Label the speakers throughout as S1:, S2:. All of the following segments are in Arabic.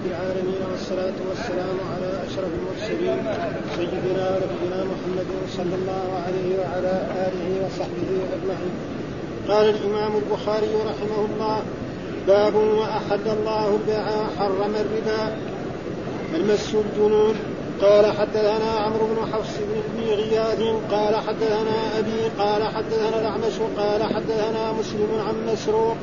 S1: رب العالمين والصلاة والسلام على أشرف المرسلين سيدنا ونبينا محمد صلى الله عليه وعلى آله وصحبه أجمعين. قال الإمام البخاري رحمه الله باب وأحد الله البيع وحرم الربا. المس الجنون قال حدثنا عمرو بن حفص بن غياث قال حدثنا أبي قال حدثنا الأعمش قال حدثنا مسلم عن مسروق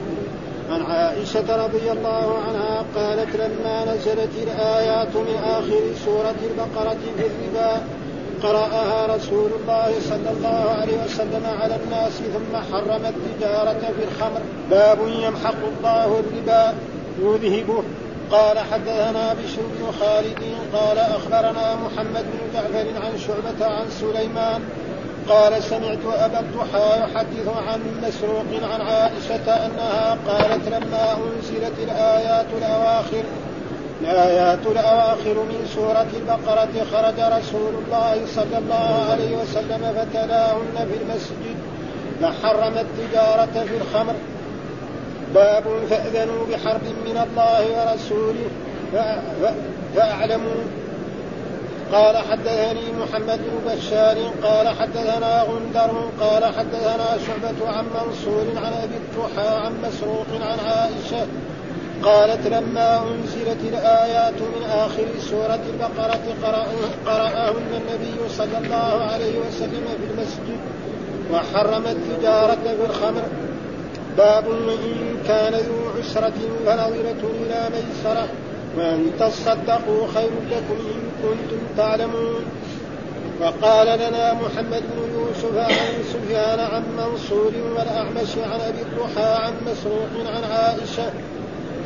S1: عن عائشة رضي الله عنها قالت لما نزلت الآيات من آخر سورة البقرة في الربا قرأها رسول الله صلى الله عليه وسلم على الناس ثم حرم التجارة في الخمر. باب يمحق الله الربا. يذهبه قال حدثنا بشر بن خالد قال أخبرنا محمد بن جعفر عن شعبة عن سليمان قال سمعت أبا الضحى يحدث عن مسروق عن عائشة أنها قالت لما أنزلت الآيات الأواخر الآيات الأواخر من سورة البقرة خرج رسول الله صلى الله عليه وسلم فتلاهن في المسجد فحرم التجارة في الخمر. باب فأذنوا بحرب من الله ورسوله فأعلموا قال حدثني محمد بن بشار قال حدثنا غندر قال حدثنا شعبة عن منصور عن أبي الضحى عن مسروق عن عائشة قالت لما أنزلت الآيات من آخر سورة البقرة قرأهن النبي صلى الله عليه وسلم في المسجد وحرم التجارة في الخمر باب إن كان ذو عسرة فنظرة إلى ميسرة. وأن تصدقوا خير لكم إن كنتم تعلمون. وقال لنا محمد بن يوسف عن سفيان عن منصور والأعمش عن أبي الضحى عن مسروق عن عائشة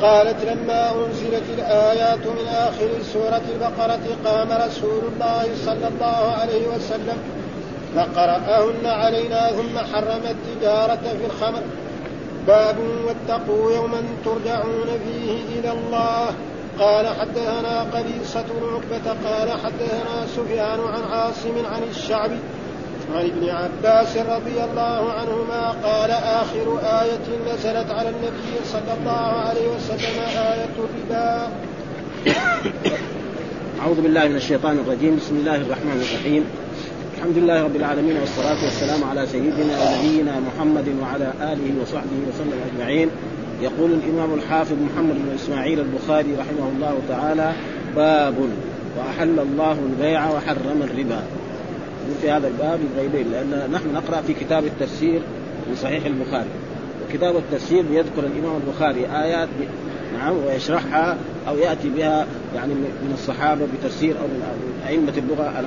S1: قالت لما أنزلت الآيات من آخر سورة البقرة قام رسول الله صلى الله عليه وسلم فقرأهن علينا ثم حرم التجارة في الخمر. باب واتقوا يوما ترجعون فيه إلى الله. قال حدثنا قبيصة بن عقبة قال حدثنا سفيان عن عاصم عن الشعبي عن ابن عباس رضي الله عنهما قال آخر آية نزلت على النبي صلى الله عليه وسلم آية الربا.
S2: أعوذ بالله من الشيطان الرجيم. بسم الله الرحمن الرحيم. الحمد لله رب العالمين والصلاة والسلام على سيدنا ونبينا محمد وعلى آله وصحبه وسلم أجمعين. يقول الإمام الحافظ محمد بن إسماعيل البخاري رحمه الله تعالى باب وأحل الله البيع وحرم الربا. في هذا الباب الغيبين لأن نحن نقرأ في كتاب التفسير في صحيح البخاري. وكتاب التفسير يذكر الإمام البخاري آيات نعم ويشرحها أو يأتي بها يعني من الصحابة بتفسير أو من أئمة اللغة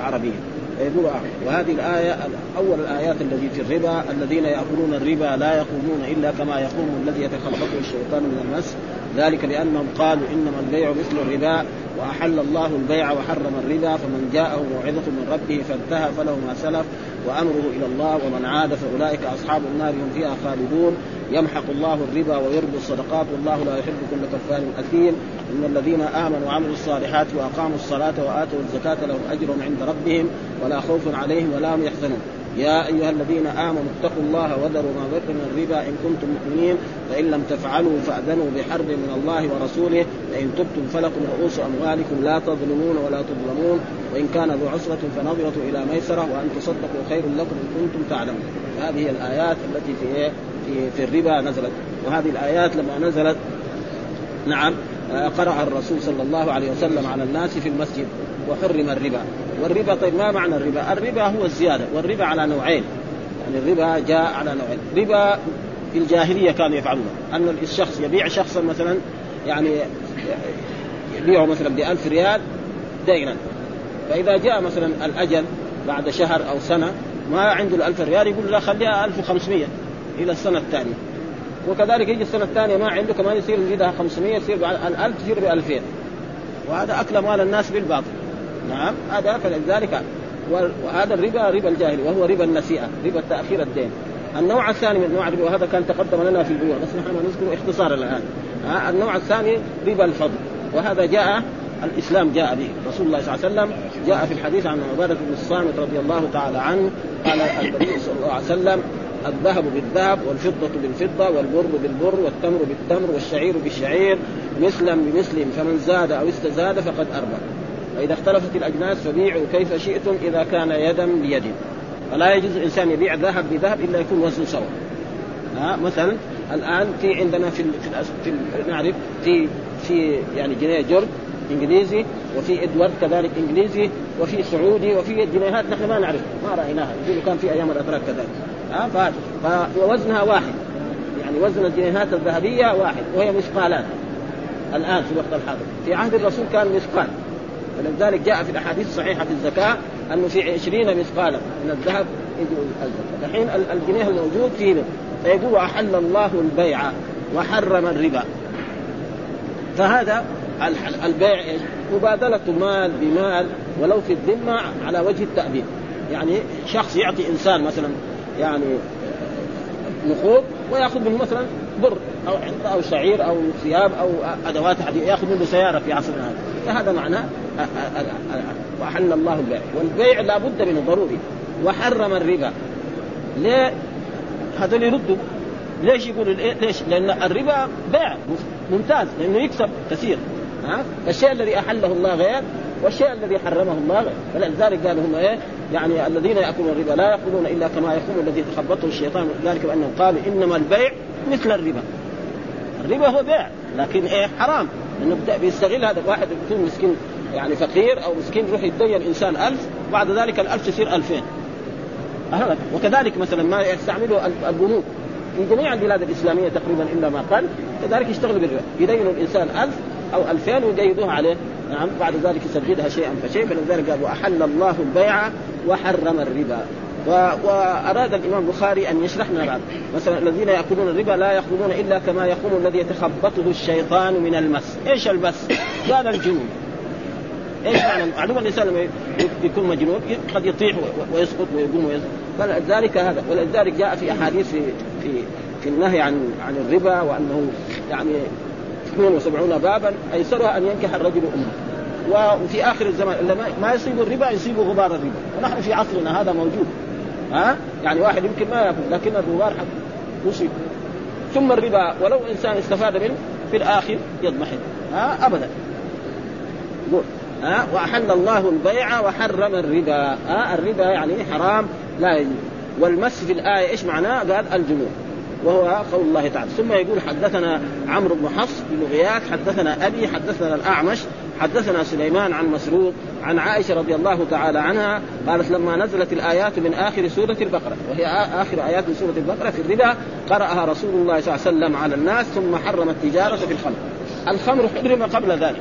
S2: فيقول وهذه الآية أول الآيات التي في الربا الذين يأكلون الربا لا يقومون إلا كما يقوم الذي يتخبطه الشيطان من المس ذلك لأنهم قالوا إنما البيع مثل الربا وأحل الله البيع وحرم الربا فمن جاءه موعظة من ربه فانتهى فله ما سلف. وأمره إلى الله ومن عاد فأولئك أصحاب النار هم فيها خالدون. يمحق الله الربا ويربي الصدقات والله لا يحب كل كفار أثيم. إن الذين آمنوا وعملوا الصالحات وأقاموا الصلاة وآتوا الزكاة لهم أجر عند ربهم ولا خوف عليهم ولا هم يحزنون. يا أيها الذين آمنوا اتقوا الله وذروا ما بقي من الربا إن كنتم مؤمنين. فإن لم تفعلوا فأذنوا بحرب من الله ورسوله. فإن تبتم فلكم رؤوس أموالكم لا تظلمون ولا تظلمون. وإن كان ذو عسرة فنظرة إلى ميسرة. وأن تصدقوا خير لكم إن كنتم تعلمون. هذه الآيات التي في في, في الربا نزلت. وهذه الآيات لما نزلت نعم. قرأ الرسول صلى الله عليه وسلم على الناس في المسجد وحرم الربا. والربا طيب ما معنى الربا؟ الربا هو الزيادة والربا على نوعين. يعني الربا جاء على نوعين. ربا في الجاهلية كانوا يفعلونه. أن الشخص يبيع شخصا مثلا يعني يبيعه مثلا بألف ريال دينا. فإذا جاء مثلا الأجل بعد شهر أو سنة ما عنده الألف ريال يقول لا خليها 1500 إلى السنة الثانية. وكذلك يجي السنة الثانية ما عنده كمان يصير يزيدها 500 يصير ال 1000 تصير ب 2000 وهذا أكل مال الناس بالباطل. نعم هذا فلذلك وهذا الربا ربا الجاهلي وهو ربا النسيئة ربا تأخير الدين. النوع الثاني من انواع الربا وهذا كان تقدم لنا في البيوع بس نحن نذكر اختصارا الآن. النوع الثاني ربا الفضل وهذا جاء الإسلام جاء به. رسول الله صلى الله عليه وسلم جاء في الحديث عن عبادة بن الصامت رضي الله تعالى عنه قال النبي صلى الله عليه وسلم الذهب بالذهب والفضة بالفضة والبر بالبر والتمر بالتمر والشعير بالشعير مثلا بمثل فمن زاد أو استزاد فقد اربى واذا اختلفت الأجناس فبيعوا كيف شئتم إذا كان يدا بيد. فلا يجوز الإنسان يبيع ذهب بذهب إلا يكون وزنه سوا ها مثلا الآن في عندنا في في, في نعرف في في يعني جنيه جرد إنجليزي وفي إدوارد كذلك إنجليزي وفي سعودي وفي جنيهات نحن ما نعرف ما رأيناها. يقولوا كان في أيام الأتراك كذلك. ها فوزنها واحد. يعني وزن الجنيهات الذهبية واحد وهي مثقالات. الآن في الوقت الحاضر. في عهد الرسول كان مثقال. ولذلك جاء في الأحاديث الصحيحة في الزكاة أنه في عشرين مثقالا من الذهب يجوز الزكاة. الحين الجنيه الموجود فيه فيقول احل الله البيع وحرم الربا. فهذا البيع مبادلة مال بمال ولو في الذمة على وجه التأديب. يعني شخص يعطي إنسان مثلا يعني نقود وياخذ منه مثلا بر أو أو شعير أو ثياب أو أدوات حديث ياخذ منه سيارة في عصرنا هذا. فهذا معناه وأحل الله البيع. والبيع لابد منه ضروري. وحرم الربا. ليه؟ هذول يردوا. ليش يقولوا ليش؟ لأن الربا بيع ممتاز لأنه يكسب كثير. ها؟ الشيء الذي أحله الله غير والشيء الذي حرمه الله غير. فلذلك قالوا هم إيه؟ يعني الذين يأكلون الربا لا يأكلون إلا كما يقوم الذي تخبطه الشيطان ذلك بأنهم قالوا إنما البيع مثل الربا. الربا هو بيع لكن إيه؟ حرام. لأنه بيستغل هذا واحد يكون مسكين يعني فقير أو مسكين يروح يدين إنسان ألف بعد ذلك الألف يصير ألفين. وكذلك مثلا ما يستعمله البنوك. في جميع البلاد الإسلامية تقريبا إلا ما قل كذلك يشتغلوا بالربا. يدين الإنسان ألف أو ألفين ويقيدوها عليه. نعم بعد ذلك يسددها شيئا فشيء فلذلك قال وأحل الله البيع وحرم الربا. و... وأراد الإمام البخاري أن يشرح لنا بعد مثلا الذين يأكلون الربا لا يقومون إلا كما يقوم الذي يتخبطه الشيطان من المس، إيش المس؟ قال الجنون. إيش معنى معلوم الإنسان لما يكون مجنون قد يطيح ويسقط ويقوم ويسقط. فلذلك هذا. ولذلك جاء في أحاديث في في في النهي عن عن الربا وأنه يعني 72 بابا أيسرها أن ينكح الرجل أمه. وفي آخر الزمان ما يصيب الربا يصيب غبار الربا. ونحن في عصرنا هذا موجود. ها؟ يعني واحد يمكن ما يأكل لكن الغبار حق يصيب. ثم الربا ولو إنسان استفاد منه في الآخر يضمحل. ها؟ أبدا. يقول ها؟ وأحل الله البيع وحرم الربا. ها؟ الربا يعني حرام لا يجوز. والمس في الآية إيش معناه؟ قال الجنون وهو قول الله تعالى. ثم يقول حدثنا عمرو بن حفص بن غياث حدثنا أبي حدثنا الأعمش حدثنا سليمان عن مسروق عن عائشة رضي الله تعالى عنها قالت لما نزلت الآيات من آخر سورة البقرة وهي آخر آيات من سورة البقرة في الربا قرأها رسول الله صلى الله عليه وسلم على الناس ثم حرم التجارة في الخمر. الخمر حرم قبل ذلك.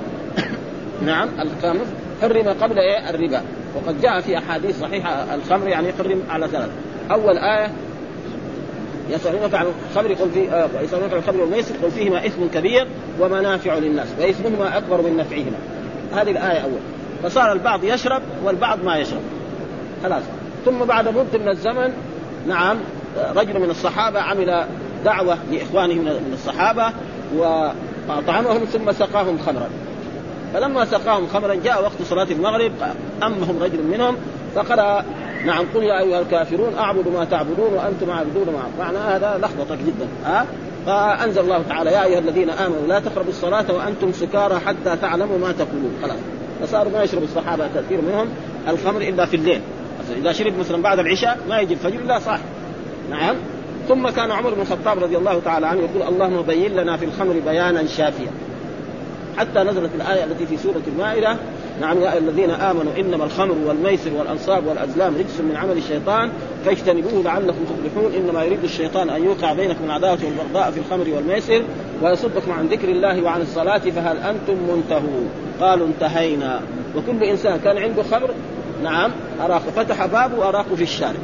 S2: نعم الخمر حرم قبل إيه؟ الربا. وقد جاء في أحاديث صحيحة الخمر يعني حرم على ثلاث أول آية يسألونك عن الخمر قل في آه يسألونك عن الخمر والميسر قل فيهما إثم كبير ومنافع للناس وإثمهما أكبر من نفعهما. هذه الآية أول. فصار البعض يشرب والبعض ما يشرب. خلاص. ثم بعد مدة من الزمن نعم رجل من الصحابة عمل دعوة لإخوانه من الصحابة وأطعمهم ثم سقاهم خمرا. فلما سقاهم خمرا جاء وقت صلاة المغرب أمهم رجل منهم فقرأ نعم قل يا أيها الكافرون أعبد ما تعبدون وأنتم عابدون ما معنى هذا لخبطك جدا. ها؟ فانزل الله تعالى يا أيها الذين آمنوا لا تقربوا الصلاة وأنتم سكارى حتى تعلموا ما تقولون. خلاص. فصاروا ما يشرب الصحابة كثير منهم الخمر إلا في الليل. إذا شرب مثلا بعد العشاء ما يجي الفجر إلا صاح نعم. ثم كان عمر بن الخطاب رضي الله تعالى عنه يقول اللهم بين لنا في الخمر بيانا شافيا. حتى نزلت الآية التي في سورة المائدة نعم يا الذين آمنوا إنما الخمر والميسر والأنصاب والأزلام رجس من عمل الشيطان فاجتنبوه لعلكم تفلحون إنما يريد الشيطان أن يوقع بينكم العداوة والبغضاء في الخمر والميسر ويصدكم عن ذكر الله وعن الصلاة فهل أنتم منتهون؟ قالوا انتهينا. وكل إنسان كان عنده خمر؟ نعم اراق فتح بابه واراقه في الشارع.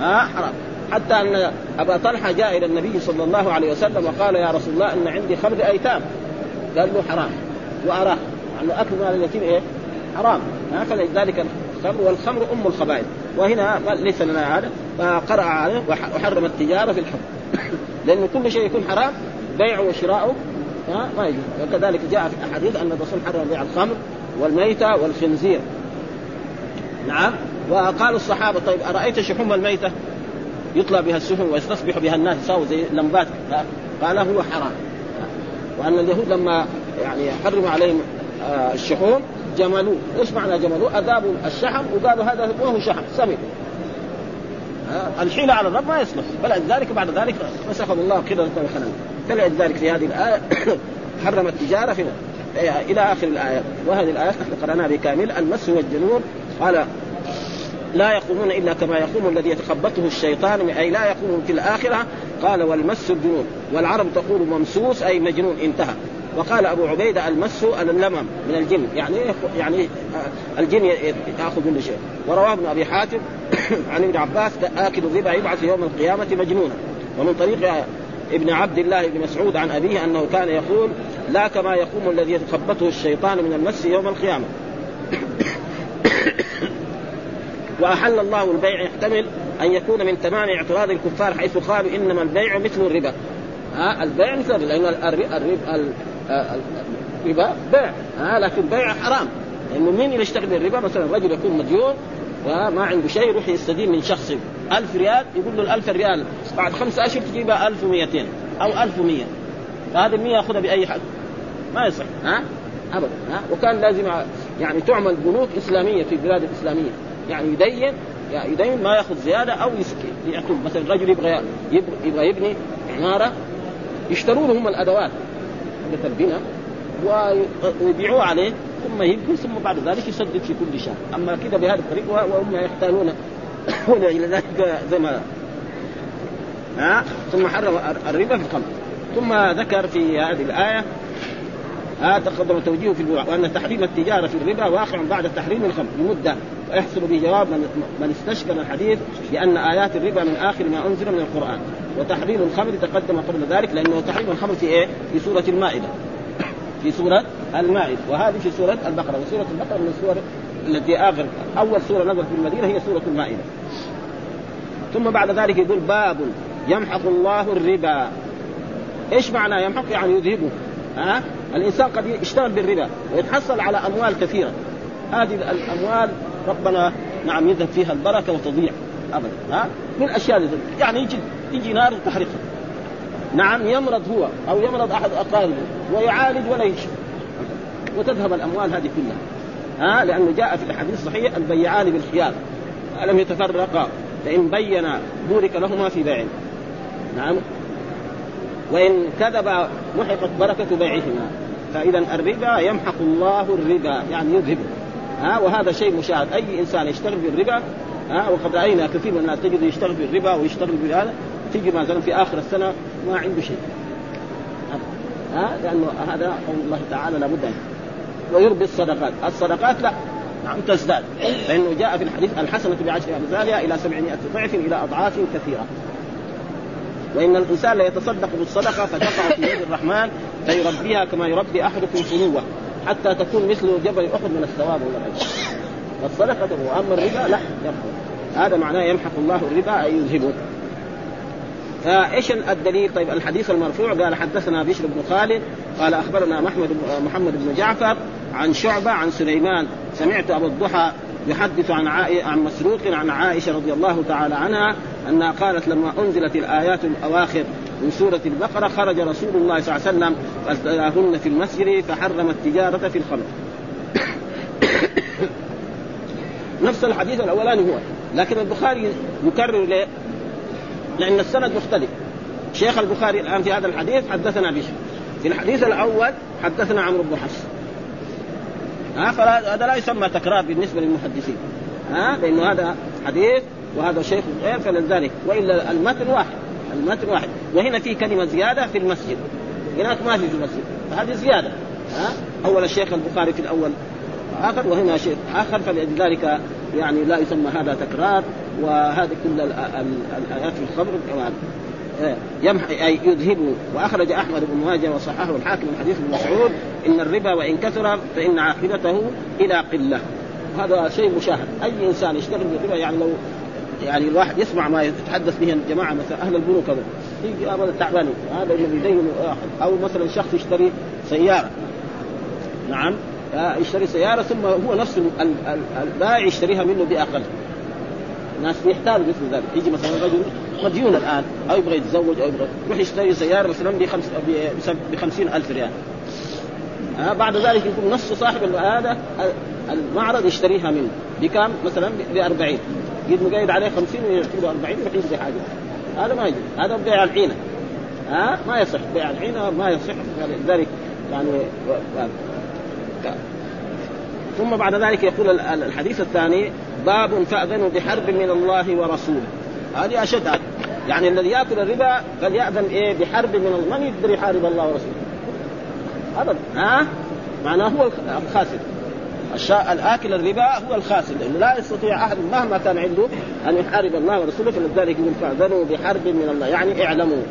S2: ها حرام. حتى أن أبا طلحة جاء إلى النبي صلى الله عليه وسلم وقال يا رسول الله إن عندي خمر أيتام. قال له حرام. واراق لأنه أكل مال اليتيم إيه؟ حرام. فلذلك الخمر والخمر أم الخبائث. وهنا ليس لنا هذا. فقرأ عليه وحرم التجارة في الحب لأنه كل شيء يكون حرام بيعه وشراؤه ما يجوز. وكذلك جاء في الأحاديث أن الرسول حرم بيع الخمر والميتة والخنزير. نعم. وقال الصحابة طيب أرأيت شحوم الميتة؟ يطلع بها السفن ويستصبح بها الناس يساوي زي لمبات. قال هو حرام. وأن اليهود لما يعني حرموا عليهم الشحوم جملوه، إيش معنى جملوه؟ أذابوا الشحم وقالوا هذا هو شحم. سمن الحيلة على الرب ما يصلح. فلذلك بعد ذلك مسخ الله كده وخنان فلذلك في هذه الآية حرم التجارة في إلى آخر الآية. وهذه الآية نحن قرأناها بكامل. المس والجنون. قال لا يقومون إلا كما يقوم الذي يتخبطه الشيطان أي لا يقوم في الآخرة. قال والمس الجنون. والعرب تقول ممسوس أي مجنون. انتهى. وقال أبو عبيدة المس اللمم من الجن. يعني يعني آه، الجن يأخذ كل شيء. ورواه ابن أبي حاتم عن ابن عباس اكل الربا يبعث يوم القيامة مجنونا. ومن طريق ابن عبد الله بن مسعود عن أبيه أنه كان يقول لا كما يقوم الذي يتخبطه الشيطان من المس يوم القيامة. وأحل الله البيع يحتمل أن يكون من تمام اعتراض الكفار حيث قالوا إنما البيع مثل الربا. ها؟ البيع مثل لأن الربا الربا بيع ها لكن بيع حرام. لأنه مين اللي يشتغل بالربا مثلا رجل يكون مديون وما عنده شيء يروح يستدين من شخص ألف ريال يقول له الألف ريال بعد خمسة أشهر تجيبها 1200 أو 1100 فهذه ال 100 يأخذها بأي حد؟ ما يصح ها؟ ابدا ها؟ وكان لازم يعني تعمل بنوك إسلامية في البلاد الإسلامية. يعني يدين يعني يدين ما يأخذ زيادة أو ياخذ مثلا رجل يبغى يبغى يبني عمارة يشترون هم الأدوات. حقت البناء ويبيعوه عليه ثم يبني ثم بعد ذلك يسدد في كل شهر. أما كذا بهذه الطريقة وهم يحتالون إلى ذلك زي ما ها؟ ثم حرم الربا في الخمر. ثم ذكر في هذه الآية ها تقدم توجيهه في البيوع وأن تحريم التجارة في الربا واقع بعد تحريم الخمر بمدة. ويحصل به جواب من, من استشكل الحديث لأن آيات الربا من آخر ما أنزل من القرآن. وتحريم الخمر تقدم قبل ذلك لأنه تحريم الخمر في إيه؟ في سورة المائدة. في سورة المائدة. وهذه في سورة البقرة. وسورة البقرة من السور التي آخر أول سورة نزلت في المدينة هي سورة المائدة. ثم بعد ذلك يقول باب يمحق الله الربا. إيش معنى يمحق؟ يعني يذهبه ها؟ الإنسان قد يشتغل بالربا ويتحصل على أموال كثيرة. هذه الأموال ربنا نعم يذهب فيها البركة وتضيع ابدا. ها؟ من الأشياء يعني يجي تيجي نار تحرقها نعم يمرض هو أو يمرض أحد أقاربه ويعالج ولا يشفى. وتذهب الأموال هذه كلها. ها؟ لأنه جاء في الحديث الصحيح البيعان بالخيار. لم يتفرقا؟ فان بين بورك لهما في بيعهما نعم. وإن كذب محقت بركة بيعهما. فإذا الربا يمحق الله الربا يعني يذهبه ها؟ وهذا شيء مشاهد. أي إنسان يشتغل بالربا ها؟ وقد رأينا كثير من الناس تجد يشتغل بالربا ويشتغل بهذا. تيجي مثلا في آخر السنة ما عنده شيء. ها؟ لأنه هذا قول الله تعالى لابد أن ويربي الصدقات. الصدقات لا نعم تزداد. فإنه جاء في الحديث الحسنة بعشر أمثالها إلى سبعمائة ضعف إلى أضعاف كثيرة. وإن الإنسان ليتصدق بالصدقة فتقع في يد الرحمن فيربيها كما يربي أحدكم فنوه حتى تكون مثل جبل أحد من الثواب والاجر فالصدقه واما الربا لا يبقى هذا معناه يمحق الله الربا أي يذهبه. فايش الدليل؟ طيب الحديث المرفوع قال حدثنا بشر بن خالد قال أخبرنا محمد محمد بن جعفر عن شعبة عن سليمان سمعت أبو الضحى يحدث عن عن مسروق عن عائشة رضي الله تعالى عنها أنها قالت لما أنزلت الآيات الأواخر من سورة البقرة خرج رسول الله صلى الله عليه وسلم فاستلاهن في المسجد فحرم التجارة في الخمر. نفس الحديث الأولاني هو لكن البخاري يكرر ليه؟ لأن السند مختلف. شيخ البخاري الآن في هذا الحديث حدثنا بشر. في الحديث الأول حدثنا عمرو بن حفص. ها فهذا لا يسمى تكرار بالنسبة للمحدثين. ها لأنه هذا حديث وهذا شيخ غير فلذلك وإلا المتن واحد المتن واحد وهنا في كلمة زيادة في المسجد هناك ما في في المسجد فهذه زيادة ها أول الشيخ البخاري في الأول آخر وهنا شيء آخر فلذلك يعني لا يسمى هذا تكرار وهذه كل الآيات في الخبر إيه، يمحي أي يذهبه وأخرج أحمد بن ماجه وصححه الحاكم من حديث ابن مسعود إن الربا وإن كثر فإن عاقبته إلى قلة. هذا شيء مشاهد. أي إنسان يشتغل بالربا يعني لو يعني الواحد يسمع ما يتحدث به الجماعة مثلا أهل البنوك هذول. يجي ابدا تعبان هذا اللي أو مثلا شخص يشتري سيارة. نعم. يشتري سيارة ثم هو نفسه البائع يشتريها منه بأقل. الناس يحتاج مثل ذلك. يجي مثلا رجل مديون الآن أو يبغى يتزوج أو يبغى يروح يشتري سيارة مثلا ب 50000 ريال. ها بعد ذلك يكون نفس صاحب هذا المعرض يشتريها منه بكم؟ مثلا ب 40 يجي مقيد عليه 50 ويعطيه 40 يروح يشتري حاجة. هذا ما يجوز. هذا بيع العينة. ها ما يصح. بيع العينة ما يصح. لذلك يعني ثم بعد ذلك يقول الحديث الثاني باب فأذنوا بحرب من الله ورسوله. هذه أشد يعني الذي يأكل الربا فليأذن إيه؟ بحرب من الله. من يقدر يحارب الله ورسوله؟ أبدا ها؟ معناه هو الخاسر. الشاء الآكل الربا هو الخاسر لأنه لا يستطيع أحد مهما كان عنده أن يحارب الله ورسوله فلذلك يقول فاذنوا بحرب من الله. يعني اعلموا.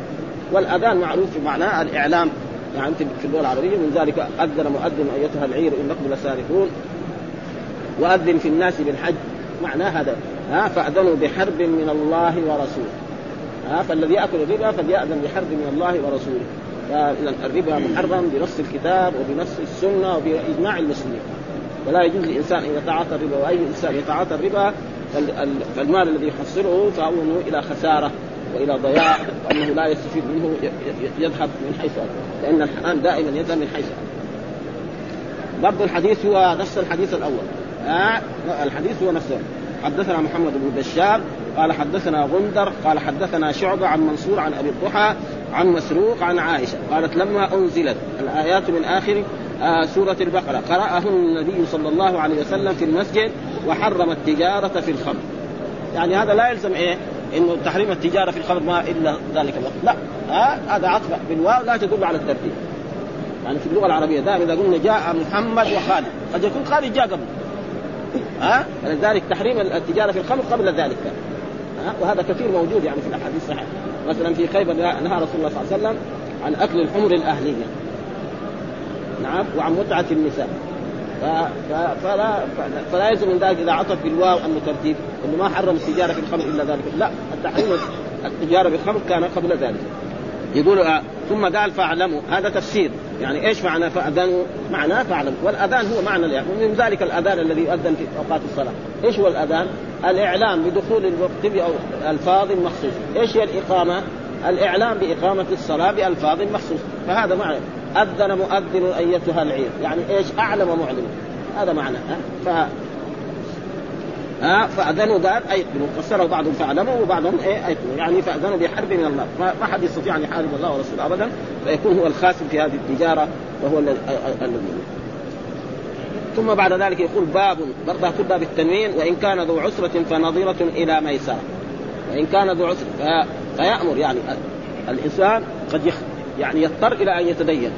S2: والأذان معروف في معناه الإعلام. يعني في اللغة العربية من ذلك اذن مؤذن أيتها العير انكم لسارقون وأذن في الناس بالحج. معناه هذا ها فأذنوا بحرب من الله ورسوله. ها فالذي يأكل الربا فليأذن بحرب من الله ورسوله. الربا محرم بنص الكتاب وبنص السنة وبإجماع المسلمين. ولا يجوز للانسان أن يتعاطى الربا وأي إنسان يتعاطى الربا فالمال الذي يحصله فهو إلى خسارة. وإلى ضياع وأنه لا يستفيد منه يذهب من حيث لأن الحرام دائما يذهب من حيث برضو الحديث هو نفس الحديث الأول. آه الحديث هو نفسه. حدثنا محمد بن بشار قال حدثنا غندر قال حدثنا شعبة عن منصور عن أبي الضحى عن مسروق عن عائشة. قالت لما أنزلت الآيات من آخر آه سورة البقرة قرأه النبي صلى الله عليه وسلم في المسجد وحرم التجارة في الخمر. يعني هذا لا يلزم إيه؟ إنه تحريم التجارة في الخمر ما إلا ذلك الوقت. لا هذا عطف بالواو لا تدل على الترتيب. يعني في اللغة العربية دائما إذا قلنا جاء محمد وخالد قد يكون خالد جاء قبل. ها؟ فلذلك تحريم التجارة في الخمر قبل ذلك. ها؟ وهذا كثير موجود يعني في الأحاديث الصحيحه مثلا في خيبر نهى رسول الله صلى الله عليه وسلم عن أكل الحمر الأهلية. نعم وعن متعة النساء. فلا فلا يلزم من ذلك إذا عطف بالواو أنه ترتيب إنه ما حرم التجارة في الخمر إلا ذلك. لا التحريم التجارة بالخمر كان قبل ذلك. يقول آه ثم قال فاعلموا هذا تفسير. يعني إيش معنى فاذنوا؟ معناه فاعلموا والأذان هو معنى الاذان ومن ذلك الأذان الذي يؤذن في أوقات الصلاة. إيش هو الأذان؟ الإعلام بدخول الوقت بألفاظ مخصوصة. إيش هي الإقامة؟ الإعلام بإقامة الصلاة بألفاظ مخصوصة. فهذا معنى. أذن مؤذن أيتها العير. يعني إيش؟ أعلم معلم. هذا معنى. ف ها؟ فأذنوا قال ايقنوا فسره بعضهم فأعلموا وبعضهم إيه؟ أيقنوا. يعني فأذنوا بحرب من الله. ما حد يستطيع أن يحارب الله ورسوله ابدا. فيكون هو الخاسر في هذه التجارة وهو الذي ثم بعد ذلك يقول باب برضه كل باب التنوين وإن كان ذو عسرة فنظيرة إلى ميسرة. وإن كان ذو عسره فيأمر يعني الإنسان قد يخ يعني يضطر إلى أن يتدين.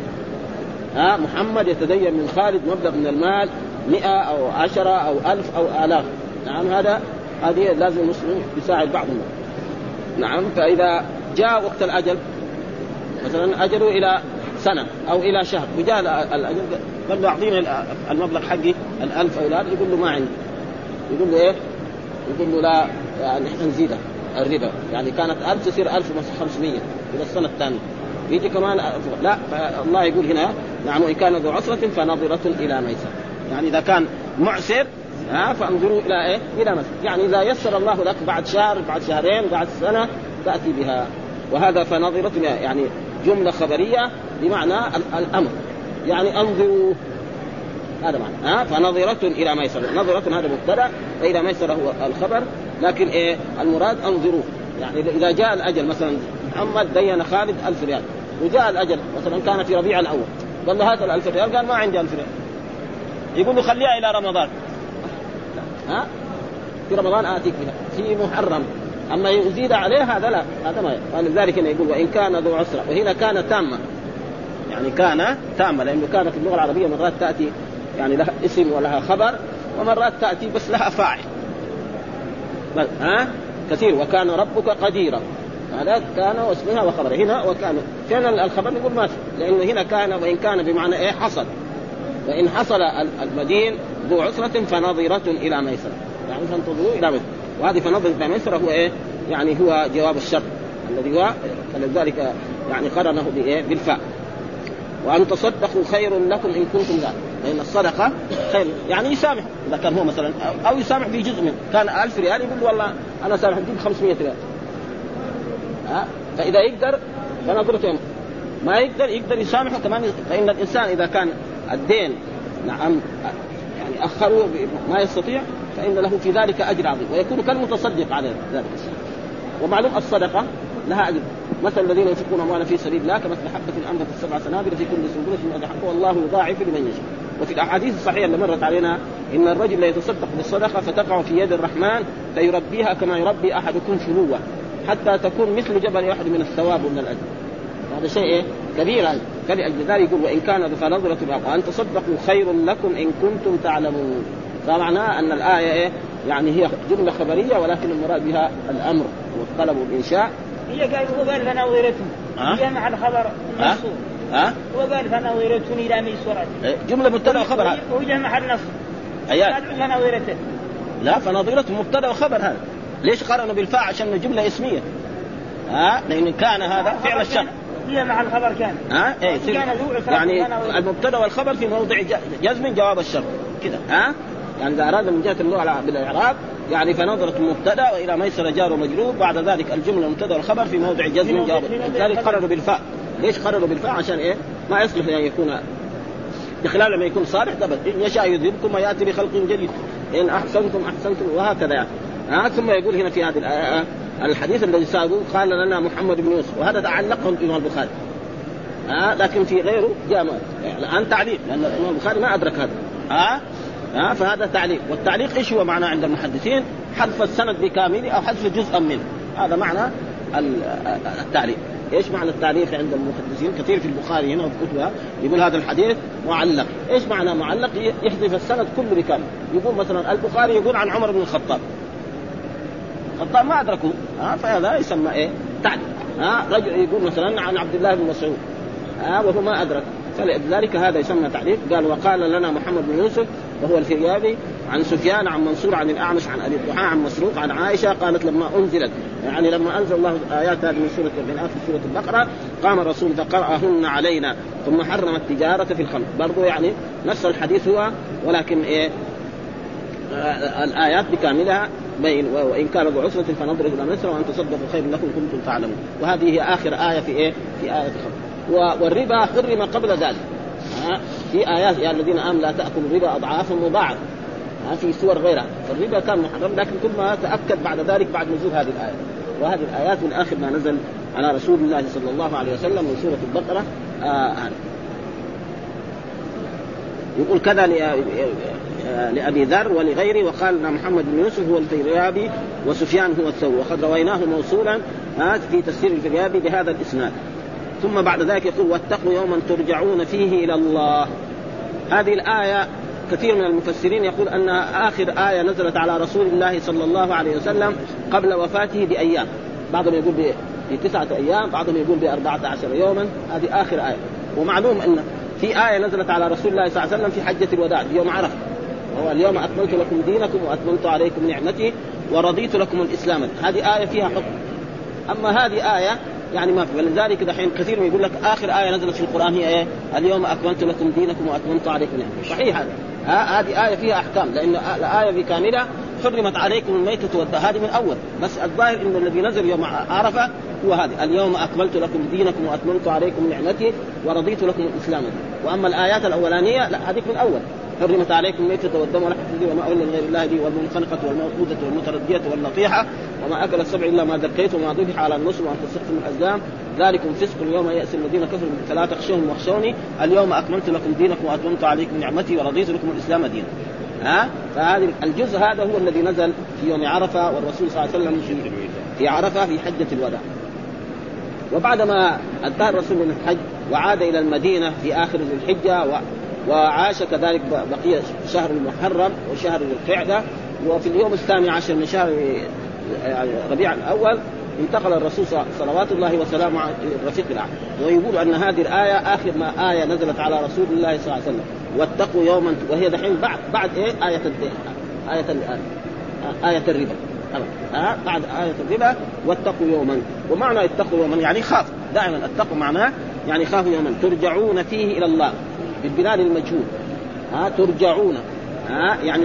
S2: ها محمد يتدين من خالد مبلغ من المال مئة أو عشرة أو ألف أو آلاف. نعم هذا هذه لازم المسلم يساعد بعضهم. نعم فإذا جاء وقت الأجل مثلا أجله إلى سنة أو إلى شهر وجاء الأجل قال له أعطيني المبلغ حقي الألف أو لا يقول له ما عندي. يقول له إيه؟ يقول له لا يعني إحنا نزيدها الربا يعني كانت 1000 تصير 1500 إلى السنة الثانية. يجي كمان لا الله يقول هنا نعم وإن كان ذو عسرة فنظرة إلى ميسر. يعني إذا كان معسر ها فانظروا إلى إيه؟ إلى مسجد، يعني إذا يسر الله لك بعد شهر بعد شهرين بعد سنة تأتي بها. وهذا فنظرة يعني جملة خبرية بمعنى الأمر. يعني أنظروا هذا معنى ها فنظرة إلى ميسرة نظرة هذا مبتدأ وإلى ميسرة هو الخبر. لكن إيه؟ المراد أنظروا. يعني إذا جاء الأجل مثلا محمد دين خالد ألف ريال. وجاء الأجل مثلا كان في ربيع الأول قال له هات الألف ريال قال ما عندي ألف ريال. يقول له خليها إلى رمضان. ها؟ في رمضان آتيك بها في محرم. أما يزيد عليه هذا لا هذا ما ولذلك هنا يقول وإن كان ذو عسرة وهنا كان تامة. يعني كان تامة لأنه كان في اللغة العربية مرات تأتي يعني لها اسم ولها خبر ومرات تأتي بس لها فاعل. ها؟ كثير وكان ربك قديرا. هذا كان واسمها وخبر هنا وكان كان الخبر يقول ما لأنه هنا كان وإن كان بمعنى إيه حصل. وإن حصل المدين ذو عسرة فنظرة إلى ميسرة. يعني فانتظروا إلى ميسرة. وهذه فنظرة إلى ميسرة هو إيه؟ يعني هو جواب الشرط الذي هو فلذلك يعني قرنه بإيه؟ بالفاء. وأن تصدقوا خير لكم إن كنتم ذلك لأن الصدقة خير. يعني يسامح. إذا كان هو مثلا أو يسامح في جزء منه. كان ألف ريال يقول والله أنا سامح تجيب 500 ريال. فإذا يقدر فنظرته ما يقدر يقدر يسامحه كمان فإن الإنسان إذا كان الدين نعم يعني أخره ما يستطيع فإن له في ذلك أجر عظيم. ويكون كالمتصدق على ذلك. ومعلوم الصدقة لها أجر. مثل الذين ينفقون اموالا في سبيل الله كمثل حبة انبتت سبع سنابل في كل سنبلة مئة حبه والله يضاعف لمن يشاء. وفي الأحاديث الصحيحة اللي مرت علينا إن الرجل لا يتصدق بالصدقة فتقع في يد الرحمن فيربيها كما يربي أحدكم فلوه حتى تكون مثل جبل احد من الثواب ومن الأجر. هذا شيء إيه؟ كبير هذا فلأجل ذلك يقول وإن كان فنظرة وأن تصدقوا خير لكم إن كنتم تعلمون. فمعناه أن الآية إيه؟ يعني هي جملة خبرية ولكن المراد بها الأمر والطلب والإنشاء.
S3: هي قال هو قال فنظرته. هي مع الخبر المنصوب
S2: ها؟
S3: هو قال فنظرتني إلى ميسورة
S2: إيه، جملة مبتدأ وخبر هذا
S3: هو جمع النص.
S2: أيات.
S3: فنظرته.
S2: لا فنظيرته مبتدأ وخبر هذا. ليش قارنوا بالفاء؟ عشان جملة اسمية. ها؟ لأن كان هذا فعل الشر
S3: هي مع الخبر كان.
S2: ها؟ إيه يصير
S3: كان
S2: يعني المبتدأ والخبر في موضع جزم جواب الشر. كذا. ها؟ يعني إذا أراد من جهة اللغة بالإعراب يعني فنظرة مبتدا وإلى ميسر جار ومجرور بعد ذلك الجملة المبتدأ والخبر في موضع جزم جواب. لذلك. قرروا بالفاء. ليش قرروا بالفاء؟ عشان إيه؟ ما يصلح أن يكون بخلاف لما يكون صالح ثبت ان يشاء يذهبكم ويأتي بخلق جديد. إن أحسنتم أحسنتم وهكذا يعني. ها ثم يقول هنا في هذه الآية الحديث الذي ساقوه قال لنا محمد بن يوسف وهذا تعلقه الامام البخاري. ها لكن في غيره جاء الآن تعليق لأن الإمام البخاري ما أدرك هذا. ها ها فهذا تعليق. والتعليق إيش هو معناه عند المحدثين؟ حذف السند بكامله أو حذف جزءا منه. هذا معنى ال- التعليق. إيش معنى التعليق عند المحدثين؟ كثير في البخاري هنا وفي كتبها يقول هذا الحديث معلق. إيش معنى معلق؟ يحذف السند كله بكامل. يقول مثلا البخاري يقول عن عمر بن الخطاب. الخطاب ما ادركوا ها فهذا يسمى إيه؟ تعليق ها رجل يقول مثلا عن عبد الله بن مسعود. ها وهو ما أدرك. فلذلك هذا يسمى تعليق قال وقال لنا محمد بن يوسف وهو الفريابي عن سفيان عن منصور عن الأعمش عن أبي الضحى عن مسروق عن عائشة قالت لما أنزلت يعني لما أنزل الله آيات هذه من سورة من اخر سورة البقرة قام الرسول فقرأهن علينا. ثم حرم التجارة في الخمر. برضو يعني نفس الحديث هو ولكن إيه؟ آه، الآيات بكاملها بين وإن كان ذو عسرة فنظره إلى ميسر وأن تصدقوا خير لكم كنتم تعلمون. وهذه هي آخر آية في إيه؟ في الخمر و- والربا حرم قبل ذلك. ها؟ في آيات يا الذين آمنوا لا تأكلوا الربا اضعافا مضاعفه ها؟ في سور غيرها. فالربا كان محرم لكن كل ما تأكد بعد ذلك بعد نزول هذه الآية. وهذه الآيات من آخر ما نزل على رسول الله صلى الله عليه وسلم من سورة البقرة. آه هذه يقول كذا لأبي ذر ولغيره. وقال ان محمد بن يوسف هو الفريابي وسفيان هو الثوري وقد رويناه موصولا آه، في تفسير الفريابي بهذا الإسناد. ثم بعد ذلك يقول واتقوا يوما ترجعون فيه إلى الله. هذه الآية كثير من المفسرين يقول انها آخر آية نزلت على رسول الله صلى الله عليه وسلم قبل وفاته بأيام. بعضهم يقول بتسعة أيام بعضهم يقول بأربعة عشر يوما. هذه آخر آية. ومعلوم أن في آية نزلت على رسول الله صلى الله عليه وسلم في حجة الوداع يوم عرفة. وهو اليوم أكملت لكم دينكم وأتممت عليكم نعمتي ورضيت لكم الإسلام. هذه آية فيها حكم. أما هذه آية يعني ما في. ولذلك دحين كثير من يقول لك آخر آية نزلت في القرآن هي إيه؟ اليوم أكملت لكم دينكم وأتممت عليكم نعمتي. صحيح هذا. هذه آية فيها أحكام. لأن الآية بكاملها حرمت عليكم الميتة والدم هذه من أول. بس الظاهر إن الذي نزل يوم عرفة هو هذه. اليوم أكملت لكم دينكم وأتممت عليكم نعمتي ورضيت لكم الإسلام. دينا وأما الآيات الأولانية لا هذيك من أول. حرمت عليكم الميتة والدم ولحم الخنزير وما أهل لغير الله به والمنخنقة والموقوذة والمتردية والنطيحة وما أكل السبع إلا ما ذكيت وما ذبح على النصب وأن تستقسموا الأزلام. ذلكم فسق اليوم يأس الذين كفروا فلا تخشوهم واخشوني. اليوم أكملت لكم دينكم وأتممت عليكم نعمتي ورضيت لكم الإسلام دينا. ها؟ فهذه الجزء هذا هو الذي نزل في يوم عرفة والرسول صلى الله عليه وسلم في, عرفة في حجة الوداع. وبعدما انتهى الرسول من الحج وعاد إلى المدينة في آخر ذي الحجة و... وعاش كذلك بقي شهر المحرم وشهر القعدة. وفي اليوم الثاني عشر من شهر ربيع الأول انتقل الرسول صلوات الله وسلامه إلى الرفيق الأعلى. ويقول أن هذه الآية آخر ما آية نزلت على رسول الله صلى الله عليه وسلم. واتقوا يوما وهي دحين بعد بعد إيه؟ آية آية ال- آية الربا. ها بعد آية الربا واتقوا يوما. ومعنى اتقوا يوما يعني خافوا. دائما اتقوا معناه يعني خافوا يوما. ترجعون فيه إلى الله. بالبناء للمجهول ها ترجعون. ها يعني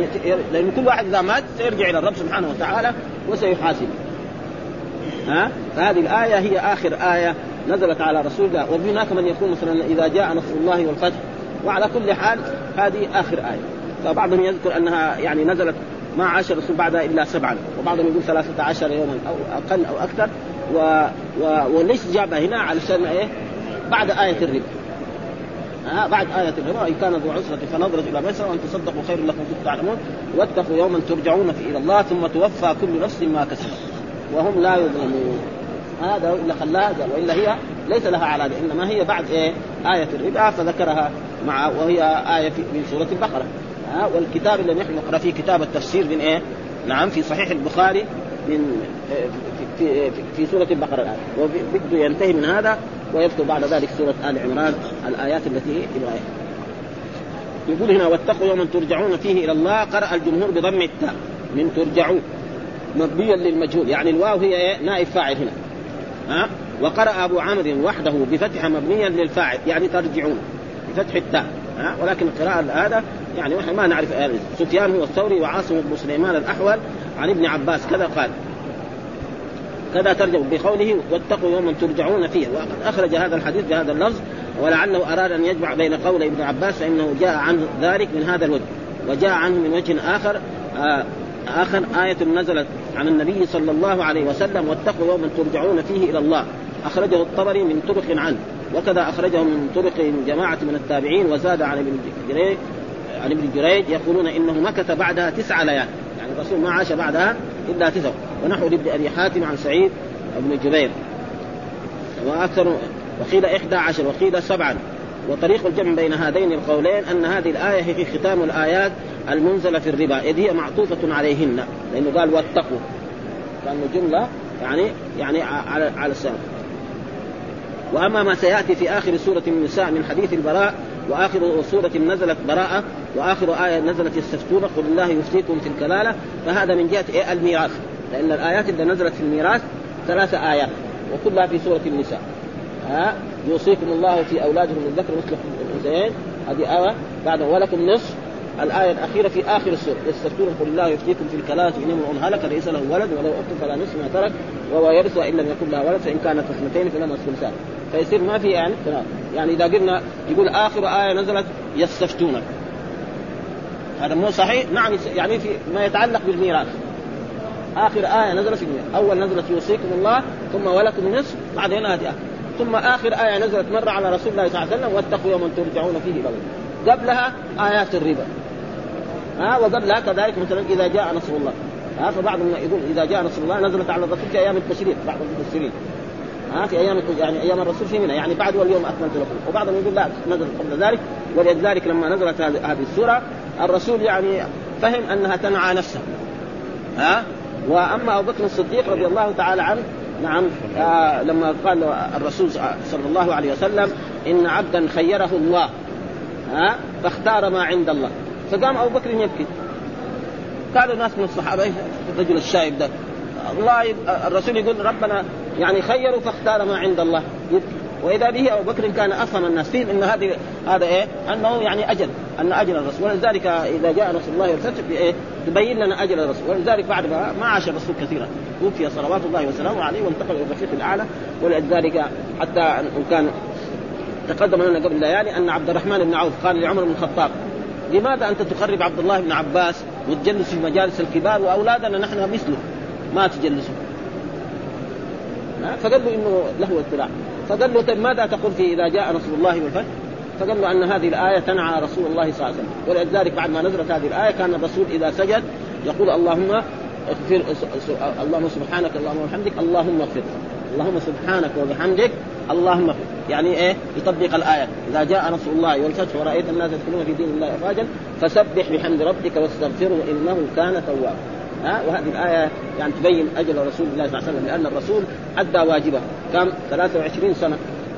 S2: لأن كل واحد إذا مات سيرجع إلى الرب سبحانه وتعالى وسيحاسب. ها فهذه الآية هي آخر آية نزلت على رسول الله. وهناك من يقول مثلا إذا جاء نصر الله والفتح. وعلى كل حال هذه آخر آية. فبعضهم يذكر أنها يعني نزلت ما عاش الرسول بعدها إلا سبعا. وبعضهم يقول ثلاثة عشر يوما أو أقل أو أكثر. و... و... وليش جابها هنا علشان إيه؟ بعد آية الربا ها بعد آية الربا إن كان ذو عسرة فنظرة إلى ميسرة وأن تصدقوا خير لكم كنتم تعلمون. واتقوا يوما ترجعون فيه إلى الله ثم توفى كل نفس ما كسبت وهم لا يظلمون. هذا إلا خلاها وإلا هي ليس لها علاقة إنما هي بعد إيه؟ آية الربا فذكرها مع وهي آية من سورة البقرة. ها والكتاب اللي نحن نقرأ فيه كتاب التفسير من إيه؟ نعم في صحيح البخاري من في في, سورة البقرة الآن. وبده ينتهي من هذا ويذكر بعد ذلك سورة آل عمران الآيات التي إلى يقول هنا واتقوا يوما ترجعون فيه إلى الله قرأ الجمهور بضم التاء من ترجعون مبنيا للمجهول. يعني الواو هي إيه؟ نائب فاعل هنا. ها؟ وقرأ أبو عامر وحده بفتح مبنيا للفاعل يعني ترجعون بفتح التاء. ها؟ ولكن القراءة هذا يعني ما نعرف سفيان هو الثوري وعاصم بن سليمان الأحول عن ابن عباس كذا قال. كذا ترجع بقوله واتقوا يوما ترجعون فيه. وقد أخرج هذا الحديث بهذا اللفظ ولعله أراد أن يجمع بين قول ابن عباس فانه جاء عنه ذلك من هذا الوجه وجاء عنه من وجه آخر آه آخر آية نزلت عن النبي صلى الله عليه وسلم واتقوا يوما ترجعون فيه إلى الله. أخرجه الطبري من طرق عنه وكذا أخرجه من طرق جماعة من التابعين وزاد عن ابن جريج عن ابن جريج يقولون إنه مكث بعدها تسع ليال. يعني الرسول ما عاش بعدها إلا تسع ونحو لابن ابي حاتم عن سعيد بن جبير. وأكثر وقيل إحدى عشر وقيل سبعا. وطريق الجمع بين هذين القولين أن هذه الآية هي ختام الآيات المنزلة في الربا إذ هي معطوفة عليهن. لأنه قال واتقوا. كأنه جملة يعني يعني على على السبب وأما ما سيأتي في آخر سورة النساء من حديث البراء وآخر سوره نزلت براءة وآخر آية نزلت يستفتون قل الله يفتيكم في الكلالة فهذا من جهة إيه؟ الميراث. لأن الآيات اللي نزلت في الميراث ثلاث آيات وكلها في سوره النساء. ها؟ يوصيكم الله في أولادكم الذكر مثل الانثيين هذه آية بعد ولكم نصف. الآية الأخيرة في آخر السورة. يستفتون قل الله يفتيكم في الكلالة إن امرؤ هلك ليس له ولد ولو أخت فلا نصف ما ترك وهو يرث وإن لم يكن له ولد فإن كانت اثنتين فلهما الثلثان فيصير ما في يعني؟ يعني إذا قلنا يقول آخر آية نزلت يستفتونك. هذا مو صحيح؟ نعم يعني في ما يتعلق بالميراث. آخر آية نزلت في الميراث. أول نزلت يوصيكم الله ثم ولكم نصف بعدين هذه ثم آخر آية نزلت مرة على رسول الله صلى الله عليه وسلم واتقوا يوما ترجعون فيه الله. قبلها آيات الربا. ها وقبلها كذلك مثلا إذا جاء نصر الله. ها فبعضهم يقول إذا جاء نصر الله نزلت على الرسول في أيام التشريق. بعض المفسرين ها في أيام يعني أيام الرسول في منى. يعني بعد واليوم أكملت لكم. وبعضهم يقول لا نزلت قبل ذلك. ولذلك لما نزلت هذه السورة الرسول يعني فهم أنها تنعى نفسه. ها؟ وأما أبو بكر الصديق رضي الله تعالى عنه نعم آه لما قال الرسول صلى الله عليه وسلم إن عبدا خيره الله. ها؟ فاختار ما عند الله. فقام أبو بكر يبكي. قالوا ناس من الصحابة الرجل الشايب ده؟ الله الرسول يقول ربنا يعني خيروا فاختار ما عند الله. يبكي وإذا به أبو بكر كان افهم الناس. فيه إن هذه هذا إيه؟ أنه يعني أجل أن أجل الرسول. ولذلك إذا جاء نصر الله والفتح بايه؟ تبين لنا أجل الرسول. ولذلك بعد ما عاش الرسول كثيرا. توفي صلوات الله وسلامه عليه وانتقل إلى الرفيق الأعلى. ولذلك حتى إن كان تقدم لنا قبل ليالي أن عبد الرحمن بن عوف قال لعمر بن الخطاب لماذا أنت تخرب عبد الله بن عباس وتجلس في مجالس الكبار وأولادنا نحن مثله؟ ما تجلسوا. فقال له إنه له اطلاع فقال له طيب ماذا تقول في إذا جاء نصر الله والفتح؟ فقال له أن هذه الآية تنعى رسول الله صلى الله عليه وسلم. ولذلك بعد ما نزلت هذه الآية كان الرسول إذا سجد يقول اللهم اغفر اللهم سبحانك اللهم وبحمدك اللهم اغفر. اللهم سبحانك وبحمدك اللهم يعني إيه؟ يطبق الآية. إذا جاء نصر الله والفتح ورأيت الناس يدخلون في دين الله افواجا فسبح بحمد ربك واستغفره إنه كان توابا. ها؟ وهذه الآية يعني تبين أجل رسول الله صلى الله عليه وسلم لأن الرسول أدى واجبه. كم؟ 23 سنة.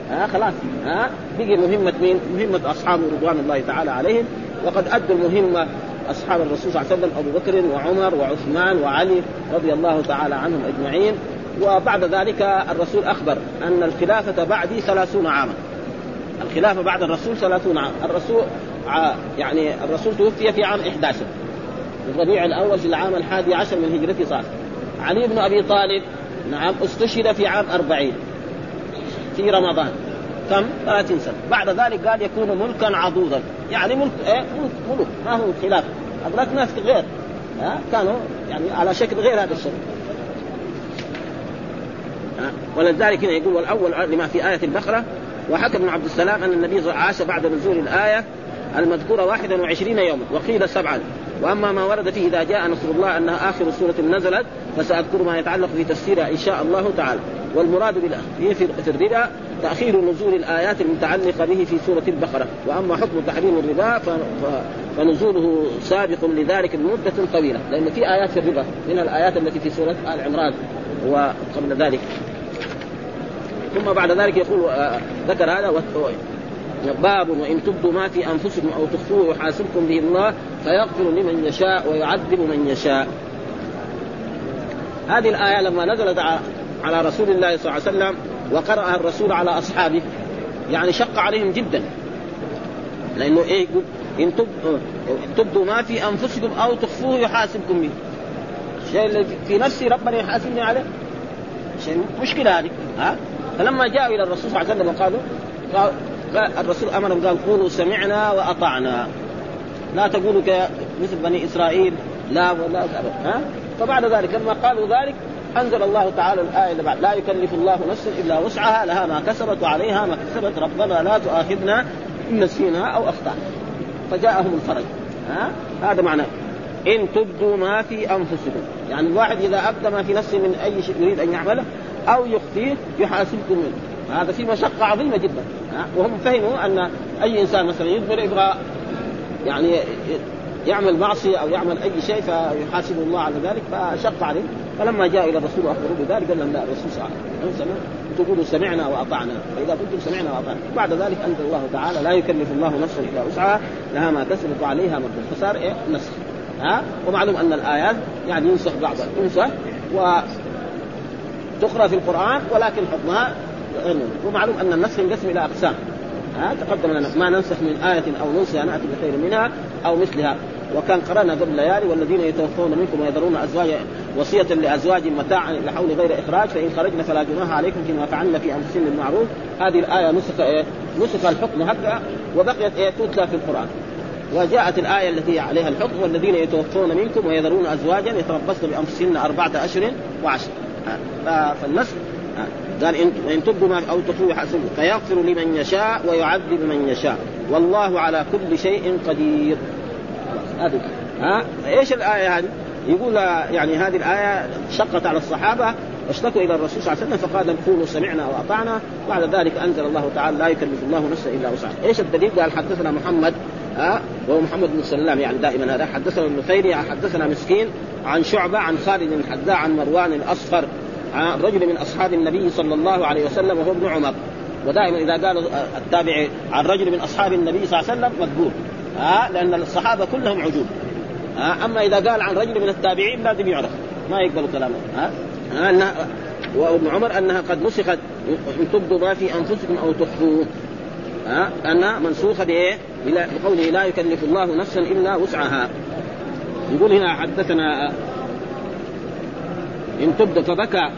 S2: ها؟ خلاص. ها؟ بقي مهمة مين؟ مهمة أصحابه رضوان الله تعالى عليهم. وقد أدوا المهمة أصحاب الرسول صلى الله عليه وسلم أبو بكر وعمر وعثمان وعلي رضي الله تعالى عنهم أجمعين. وبعد ذلك الرسول أخبر أن الخلافة بعدي ثلاثون عاما. الخلافة بعد الرسول ثلاثون عام. الرسول يعني الرسول توفي في عام 11 الربيع الأول في العام الحادي عشر من هجرته صار علي بن أبي طالب نعم استشهد في عام أربعين في رمضان. كم؟ 30 سنة. بعد ذلك قال يكون ملكا عضوضا. يعني ملك إيه؟ ملك ملك. ما هو خلاف. هذولاك ناس غير. ها؟ كانوا يعني على شكل غير هذا الشكل. ولذلك هنا يقول والأول لما في آية البقرة وحكى ابن عبد السلام أن النبي عاش بعد نزول الآية المذكورة 21 يوما وقيل سبعا. وأما ما ورد فيه إذا جاء نصر الله أنها آخر سورة نزلت فسأذكر ما يتعلق في تفسيرها إن شاء الله تعالى. والمراد في الربا تأخير نزول الآيات المتعلقة به في سورة البقرة. وأما حكم تحريم الربا فنزوله سابق لذلك بمده طويلة لأن في آيات في الربا من الآيات التي في سورة آل عمران وقبل ذلك. ثم بعد ذلك يقول آه، ذكر هذا باب وإن تبدوا ما في أنفسكم أو تخفوه يحاسبكم به الله فيغفر لمن يشاء ويعذب من يشاء. هذه الآية لما نزلت على رسول الله صلى الله عليه وسلم وقرأها الرسول على أصحابه يعني شق عليهم جدا. لأنه إيه يقول إن تبدوا ما في أنفسكم أو تخفوه يحاسبكم به. الشيء الذي في نفسي ربنا يحاسبني عليه شيء مشكلة هذه ها فلما جاءوا إلى الرسول صلى الله عليه وسلم وقالوا الرسول أمرهم قال قولوا سمعنا وأطعنا. لا تقولوا مثل بني إسرائيل لا ولا ها؟ فبعد ذلك لما قالوا ذلك أنزل الله تعالى الآية اللي بعد لا يكلف الله نفسا إلا وسعها لها ما كسبت وعليها ما كسبت ربنا لا تؤاخذنا إن نسينا أو أخطأنا. فجاءهم الفرج ها؟ هذا معناه إن تبدوا ما في أنفسكم. يعني الواحد إذا أبدى ما في نفسه من أي شيء يريد أن يعمله أو يخفيه يحاسبكم منه هذا في مشقة عظيمة جدا. وهم فهموا أن أي إنسان مثلا يدبر يبغى يعني يعمل معصية أو يعمل أي شيء فيحاسب الله على ذلك فشق عليه. فلما جاء إلى الرسول واخبروه بذلك قال لهم لا الرسول صلى الله عليه وسلم تقولوا سمعنا وأطعنا. فإذا قلتم سمعنا وأطعنا. بعد ذلك أنزل الله تعالى لا يكلف الله نفسا إلا وسعها لها ما كسبت وعليها ما فصار إيه؟ نسخ. ها؟ ومعلوم أن الآيات يعني ينسخ بعضها. تنسخ و تقرا في القرآن ولكن حكمها ومعلوم أن النسخ ينقسم إلى أقسام. ها تقدم لنا. ما ننسخ من آية أو ننسها نأتي بخير منها أو مثلها. وكان قرأنا قبل ليالي والذين يتوفون منكم ويذرون أزواجا وصية لأزواج متاعا إلى حول غير إخراج فإن خرجنا فلا جناح عليكم فيما فعلنا في أنفسهن بالمعروف هذه الآية نسخ إيه؟ نسخ الحكم هكذا وبقيت إيه تتلى في القرآن. وجاءت الآية التي عليها الحكم والذين يتوفون منكم ويذرون أزواجا يتربصن بأنفسهن أربعة أشهر وعشر فالنسخ قال ان تبدوا ما أو تخفوا يحاسبه فيغفر لمن يشاء ويعذب من يشاء. والله على كل شيء قدير. هذه ها؟ إيش الآية هذه؟ يقول يعني هذه الآية شقت على الصحابة واشتكوا إلى الرسول صلى الله عليه وسلم فقال قولوا سمعنا وأطعنا. بعد ذلك أنزل الله تعالى لا يكلف الله نفسا إلا وسعها، إيش الدليل؟ قال حدثنا محمد ها؟ وهو محمد بن سلام يعني دائما هذا. حدثنا ابن خيري حدثنا مسكين عن شعبة عن خالد الحذاء عن مروان الأصفر عن رجل من أصحاب النبي صلى الله عليه وسلم وهو ابن عمر. ودائما إذا قال التابعي عن رجل من أصحاب النبي صلى الله عليه وسلم مقبول ها؟ لأن الصحابة كلهم عجوب ها؟ أما إذا قال عن رجل من التابعين لازم يعرف ما يقبل كلامه ها, ها؟ وابن عمر أنها قد نسخت إن تبدوا ما في أنفسكم أو تخفوه. ها؟ انها منسوخة بايه؟ بقوله لا يكلف الله نفسا إلا وسعها. يقول هنا حدثنا إن تبدو فبكى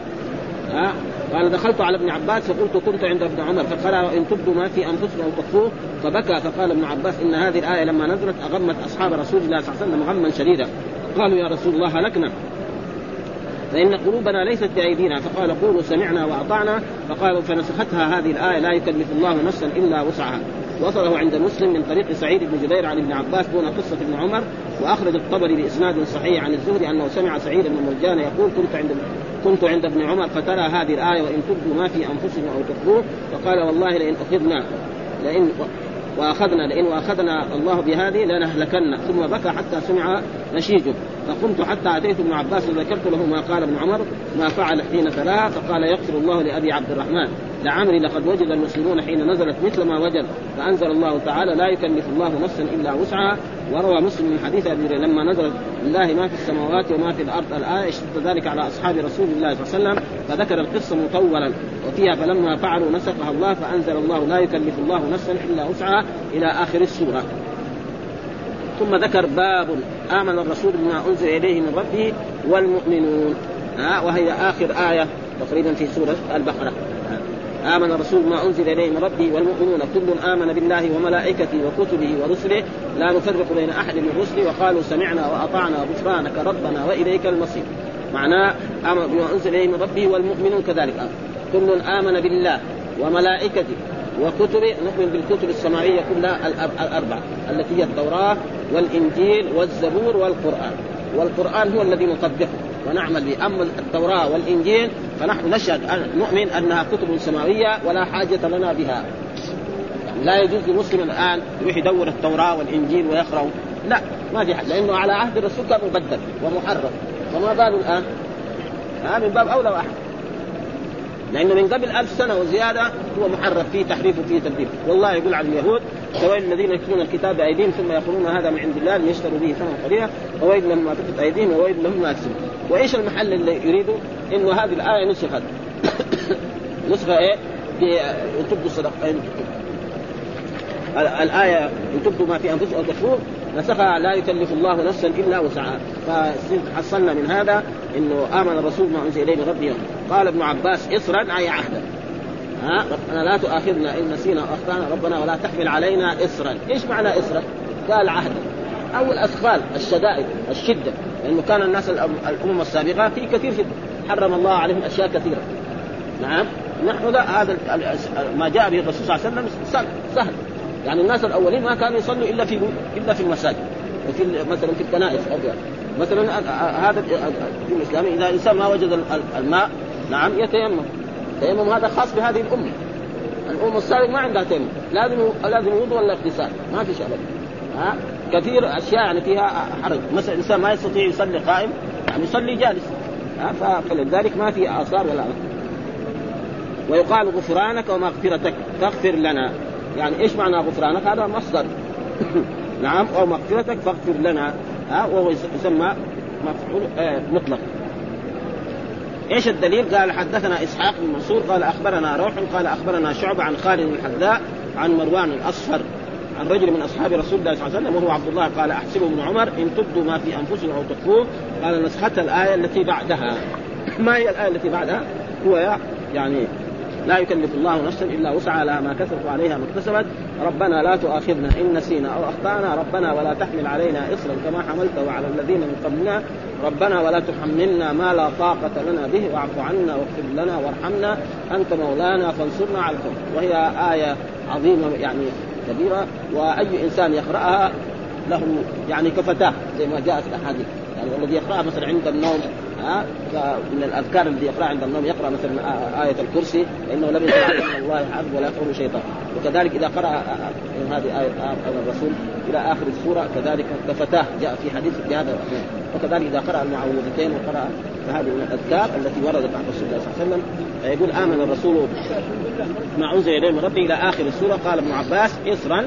S2: ها؟ قال دخلت على ابن عباس فقلت كنت عند ابن عمر فقال ان تبدوا ما في أنفسكم أو تخفوه فبكى فقال ابن عباس إن هذه الآية لما نزلت أغمت أصحاب رسول الله صلى الله عليه وسلم غما شديدا. قالوا يا رسول الله هلكنا فإن قلوبنا ليست بأيدينا. فقال قولوا سمعنا وأطعنا. فقالوا فنسختها هذه الآية لا يكلف الله نفسا إلا وسعها. وصله عند مسلم من طريق سعيد بن جبير عن ابن عباس دون قصة ابن عمر. وأخرج الطبري بإسناد صحيح عن الزهري أنه سمع سعيد بن مرجان يقول كنت عند كنت عند ابن عمر فترى هذه الآية وإن تبدوا ما في أنفسكم أو تخفوه. فقال والله لئن أخذنا لئن وأخذنا لئن وأخذنا الله بهذه لنهلكن. ثم بكى حتى سمع نشيجه. فقمت حتى أتيت ابن عباس وذكرت له ما قال ابن عمر ما فعل حين تلاها فقال يغفر الله لأبي عبد الرحمن. لعمري لقد وجد المسلمون حين نزلت مثل ما وجد فأنزل الله تعالى لا يكلف الله نفسا إلا وسعها. وروى مسلم من حديث أبي لما نزلت لله ما في السماوات وما في الأرض الآية اشتد ذلك على أصحاب رسول الله صلى الله عليه وسلم فذكر القصة مطولا. وفيها فلما فعلوا نسخها الله فأنزل الله لا يكلف الله نفسا إلا وسعها إلى آخر السورة. ثم ذكر باب آمن الرسول بما أنزل إليه من ربه والمؤمنون. وهي آخر آية تقريبا في سورة البقرة. آمن الرسول ما أنزل إليه من ربه والمؤمنون كل آمن بالله وملائكته وكتبه ورسله. لا نفرق بين أحد من رسله. وقالوا سمعنا وأطعنا غفرانك ربنا وإليك المصير. معناه آمن بما أنزل إليه من ربه والمؤمنون كذلك. كل آمن بالله وملائكته وكتبه. نؤمن بالكتب السماوية كلها الأربعة التي هي التوراة والإنجيل والزبور والقرآن. والقرآن هو الذي نطبقه. ونعمل به اما التوراة والإنجيل. فنحن نشهد نؤمن أنها كتب سماوية ولا حاجة لنا بها. لا يجوز لمسلم الآن يروح يدور التوراة والإنجيل ويقرأ. لا ما في حد لأنه على عهد الرسول كان مبدل ومحرف. فما بال الآن؟ ها من باب أولى وأحد. لأنه من قبل ألف سنة وزيادة هو محرف فيه تحريف وفيه تبديل. والله يقول عن اليهود فويل الذين يكتبون الكتاب بأيديهم ثم يقولون هذا من عند الله ليشتروا به ثمنا قليلا وويل لهم ما كتبت أيديهم وويل لهم ما يكسبون وإيش المحل اللي يريده؟ إنه هذه الآية نسخت. نسخة إيه؟ تبدوا الصدقه ان تبدوا ما في أو تخفوه نسخها لا يكلف الله نفسا إلا وسعها. فحصلنا من هذا إنه آمن الرسول ما أنزل إليه من ربه قال ابن عباس اصرا أي عهدا ها؟ ربنا لا تؤاخذنا إن نسينا وأخطأنا. ربنا ولا تحمل علينا اصرا. إيش معنى اصرا؟ قال عهدا أو الاثقال الشدائد الشدة. لأنه كان الناس الأمم السابقة في كثير في حرم الله عليهم أشياء كثيرة. نعم؟ نحن لا هذا ما جاء به الرسول صلى الله عليه وسلم سهل. يعني الناس الأولين ما كانوا يصلوا إلا في إلا في المساجد وفي مثلا في الكنائس مثلا هذا في الاسلام إذا الإنسان ما وجد الماء نعم يتيمم. التيمم هذا خاص بهذه الامه الامه السابقه ما عندها تيمم لازم لازم وضوء ولا اغتسال؟ ما في شيء ها؟ كثير أشياء يعني فيها حرج. مثلا الإنسان ما يستطيع يصلي قائم يعني يصلي جالس. فلذلك ما في آثار ولا ويقال غفرانك ومغفرتك فاغفر لنا. يعني إيش معنى غفرانك؟ هذا مصدر. نعم أو مغفرتك فاغفر لنا ها وهو يسمى مفعول آه مطلق. إيش الدليل؟ قال حدثنا إسحاق بن منصور قال أخبرنا روح قال أخبرنا شعبة عن خالد الحذاء عن مروان الأصفر عن رجل من أصحاب رسول الله صلى الله عليه وسلم وهو عبد الله قال أحسبه ابن عمر إن تبدوا ما في أنفسكم أو تخفوه. قال نسختها الآية التي بعدها. ما هي الآية التي بعدها؟ هو يعني لا يكلف الله نفسا إلا وسعها لها ما كسبت وعليها ما اكتسبت. ربنا لا تؤاخذنا إن نسينا أو أخطأنا. ربنا ولا تحمل علينا اصرا كما حملته على الذين من قبلنا. ربنا ولا تحملنا ما لا طاقة لنا به. واعف عنا واغفر لنا وارحمنا. أنت مولانا فانصرنا على القوم وهي آية عظيمة يعني كبيرة. وأي إنسان يقرأها له يعني كفتاة زي ما جاء في الأحاديث. يعني الذي يقرأها مثلا عند النوم ها من الأذكار الذي يقرا عند النوم يقرأ مثلا آية الكرسي فإنه لم يتعلم من الله حرب ولا يقول شيطان. وكذلك إذا قرأ هذه آية الرسول إلى آخر السورة كذلك كفتاه جاء في حديث في هذا وكذلك إذا قرأ المعوذتين وقرأ فهذه من الأذكار التي وردت عن رسول الله صلى الله عليه وسلم يقول آمن الرسول ما انزل إليه من ربه إلى آخر السورة قال ابن عباس اصرا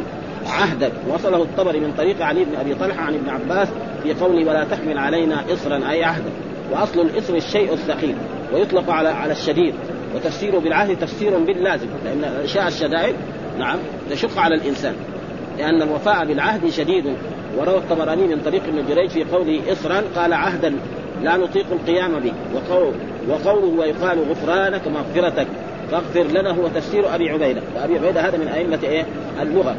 S2: عهدا وصله الطبري من طريق علي بن أبي طلحة عن ابن عباس في قوله ولا تحمل علينا اصرا أي عهدا وأصل الاسم الشيء الثقيل ويطلق على على الشديد وتفسيره بالعهد تفسير باللازم لأن الاشياء الشدائد نعم تشق على الإنسان لأن الوفاء بالعهد شديد. وروى الطبراني من طريق ابن جريج في قوله اصرا قال عهدا لا نطيق القيام به. وقول وقوله ويقال غفرانك مغفرتك فاغفر لنا هو تفسير أبي عبيدة. وابي عبيدة هذا من أئمة إيه؟ اللغة.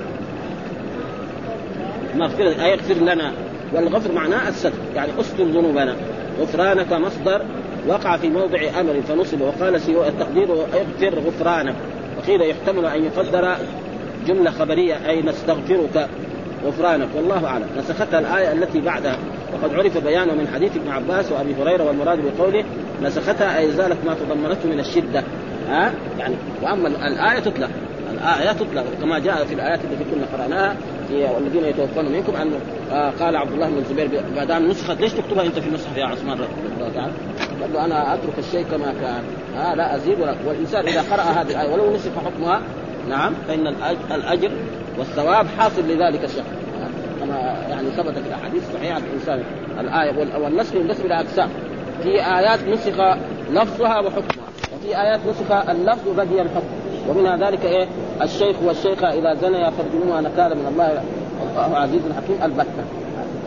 S2: مغفرة أي اغفر لنا. والغفر معناه الستر يعني استر ذنوبنا. غفرانك مصدر وقع في موضع أمر فنصب وقال سوى التقدير اغفر غفرانك. وقيل يحتمل أن يقدر جملة خبرية أي نستغفرك غفرانك. والله أعلم. نسختها الآية التي بعدها. وقد عرف بيانه من حديث ابن عباس وأبي هريرة والمراد بقوله نسختها أي زالت ما تضمنته من الشدة. ها؟ يعني وأما الآية تطلق. الآية تطلق كما جاء في الآيات التي كنا قرأناها. والذين يتوفون منكم ان آه قال عبد الله بن الزبير ما دام نسخت ليش تكتبها أنت في المصحف يا عثمان رضي الله تعالى؟ قال له أنا أترك الشيء كما كان. آه لا أزيد ولا والإنسان إذا قرأ هذه الآية ولو نسخ حكمها نعم فإن الأجر والثواب حاصل لذلك الشخص كما يعني ثبت في الأحاديث الصحيحة الإنسان. الآية والنسخ ينقسم إلى أقسام. في آيات نسخ لفظها وحكمها وفي آيات نسخ اللفظ وبقي الحكم. ومن ذلك إيه؟ الشيخ والشيخه إذا زنيا فارجموها نكالا من الله الله عزيز حكيم البتة.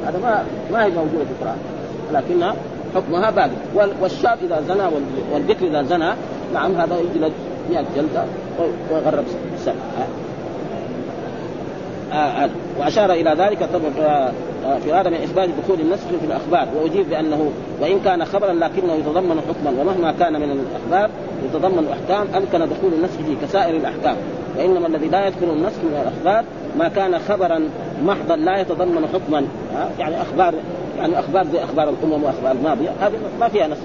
S2: هذا ما ما هي موجودة في القرآن. لكنها حكمها باقي والشاب إذا زنى والبكر إذا زنى نعم هذا يجلد 100 جلدة ويغرب سنة. آه. وأشار إلى ذلك طبعا في هذا من اثبات دخول النسخ في الأخبار. وأجيب بأنه وإن كان خبرا لكنه يتضمن حكما ومهما كان من الأخبار يتضمن احكام أمكن دخول النسخ فيه كسائر الأحكام. وإنما الذي لا يدخل النسخ من الأخبار ما كان خبرا محضا لا يتضمن حكما. يعني أخبار يعني أخبار زي أخبار الأمم وأخبار الماضية هذه ما فيها نسخ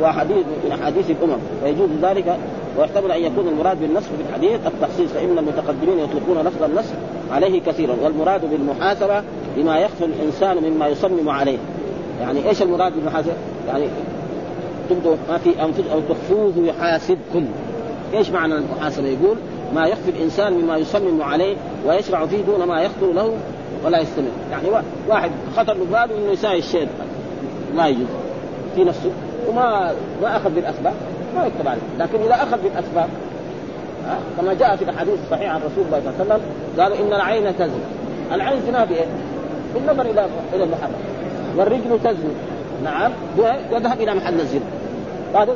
S2: وأحاديث من أحاديث الأمم. ويجوز ذلك ويحتمل أن يكون المراد بالنسخ في الحديث التخصيص فإن المتقدمين يطلقون لفظ النسخ عليه كثيرا. والمراد بالمحاسبه بما يخفى الإنسان مما يصمم عليه يعني إيش المراد بالمحاسبه؟ يعني تبدوا ما في انفسكم أو تخفوه يحاسبكم إيش معنى المحاسبة؟ يقول ما يخفي الإنسان مما يصمم عليه ويشرع فيه دون ما يخطر له ولا يستمر، يعني واحد خطر له باله إنه يساوي الشيء ما يجوز في نفسه وما ما أخذ بالأسباب ما يكتب عليه، لكن إذا أخذ بالأسباب كما جاء في الحديث الصحيح عن رسول الله صلى الله عليه وسلم قال إن العين تزني العين زنا بإيه؟ بالنظر إلى إلى المحرم والرجل تزني. نعم. يذهب إلى محل الزنا. هذا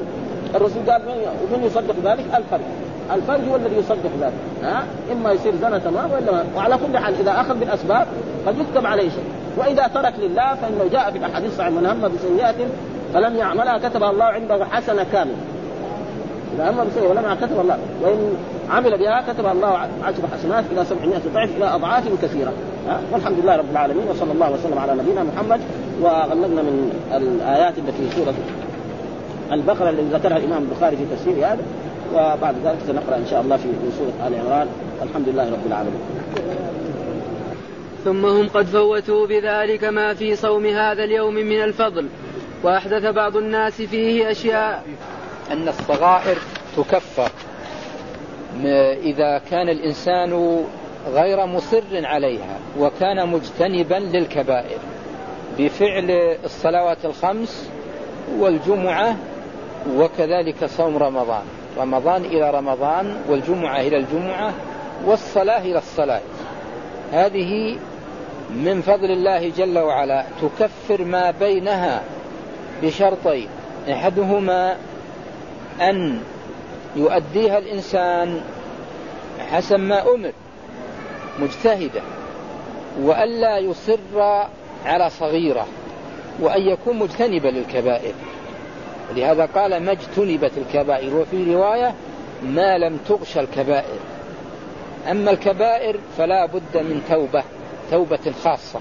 S2: الرسول قال ومن يصدق ذلك؟ الفرج. الفرج هو الذي يصدق ذلك. ها؟ إما يصير زنا تمام وإلا ما. وعلى كل حال إذا أخذ بالأسباب قد يكتب عليه شيء. وإذا ترك لله فإنه جاء في الاحاديث الصحيحه من هم بسيئات فلم يعملها كتب الله عنده حسنة كاملة. اذا هم بسيئه ولم كتب الله وإن عمل بها كتب الله عشر حسنات إلى 700 ضعف إلى أضعاف كثيرة. والحمد لله رب العالمين وصلى الله وسلم على نبينا محمد وغلقنا من الآيات التي في سورة البقرة التي ذكرها الإمام البخاري في تفسير هذا وبعد ذلك سنقرأ إن شاء الله في سورة آل عمران. الحمد لله رب العالمين.
S4: ثم هم قد فوتوا بذلك ما في صوم هذا اليوم من الفضل وأحدث بعض الناس فيه أشياء
S5: أن الصغائر تكفر. إذا كان الإنسان غير مصر عليها وكان مجتنبا للكبائر بفعل الصلوات الخمس والجمعة وكذلك صوم رمضان. رمضان إلى رمضان والجمعة إلى الجمعة والصلاة إلى الصلاة. هذه من فضل الله جل وعلا تكفر ما بينها بشرطين. أحدهما أن يؤديها الإنسان حسب ما أمر مجتهدا والا يصر على صغيرة وأن يكون مجتنبا للكبائر. ولهذا قال ما اجتنبت الكبائر. وفي رواية ما لم تغش الكبائر. أما الكبائر فلا بد من توبة توبة خاصة.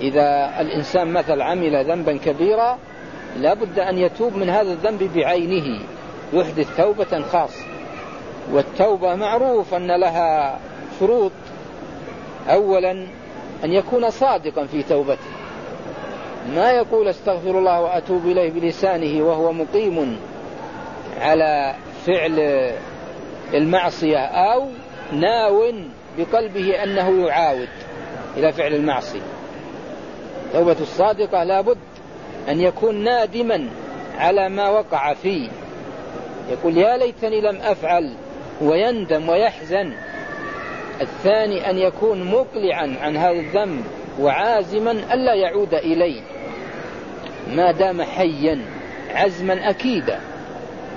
S5: إذا الإنسان مثل عمل ذنبا كبيرا لا بد أن يتوب من هذا الذنب بعينه. يحدث توبة خاصة. والتوبة معروف أن لها شروط. أولا أن يكون صادقا في توبته. ما يقول أستغفر الله وأتوب إليه بلسانه وهو مقيم على فعل المعصية أو ناو بقلبه أنه يعاود إلى فعل المعصية. توبة الصادقة لابد أن يكون نادما على ما وقع فيه. يقول يا ليتني لم أفعل ويندم ويحزن. الثاني أن يكون مقلعا عن هذا الذنب وعازما الا يعود إليه. ما دام حيا عزما أكيدا.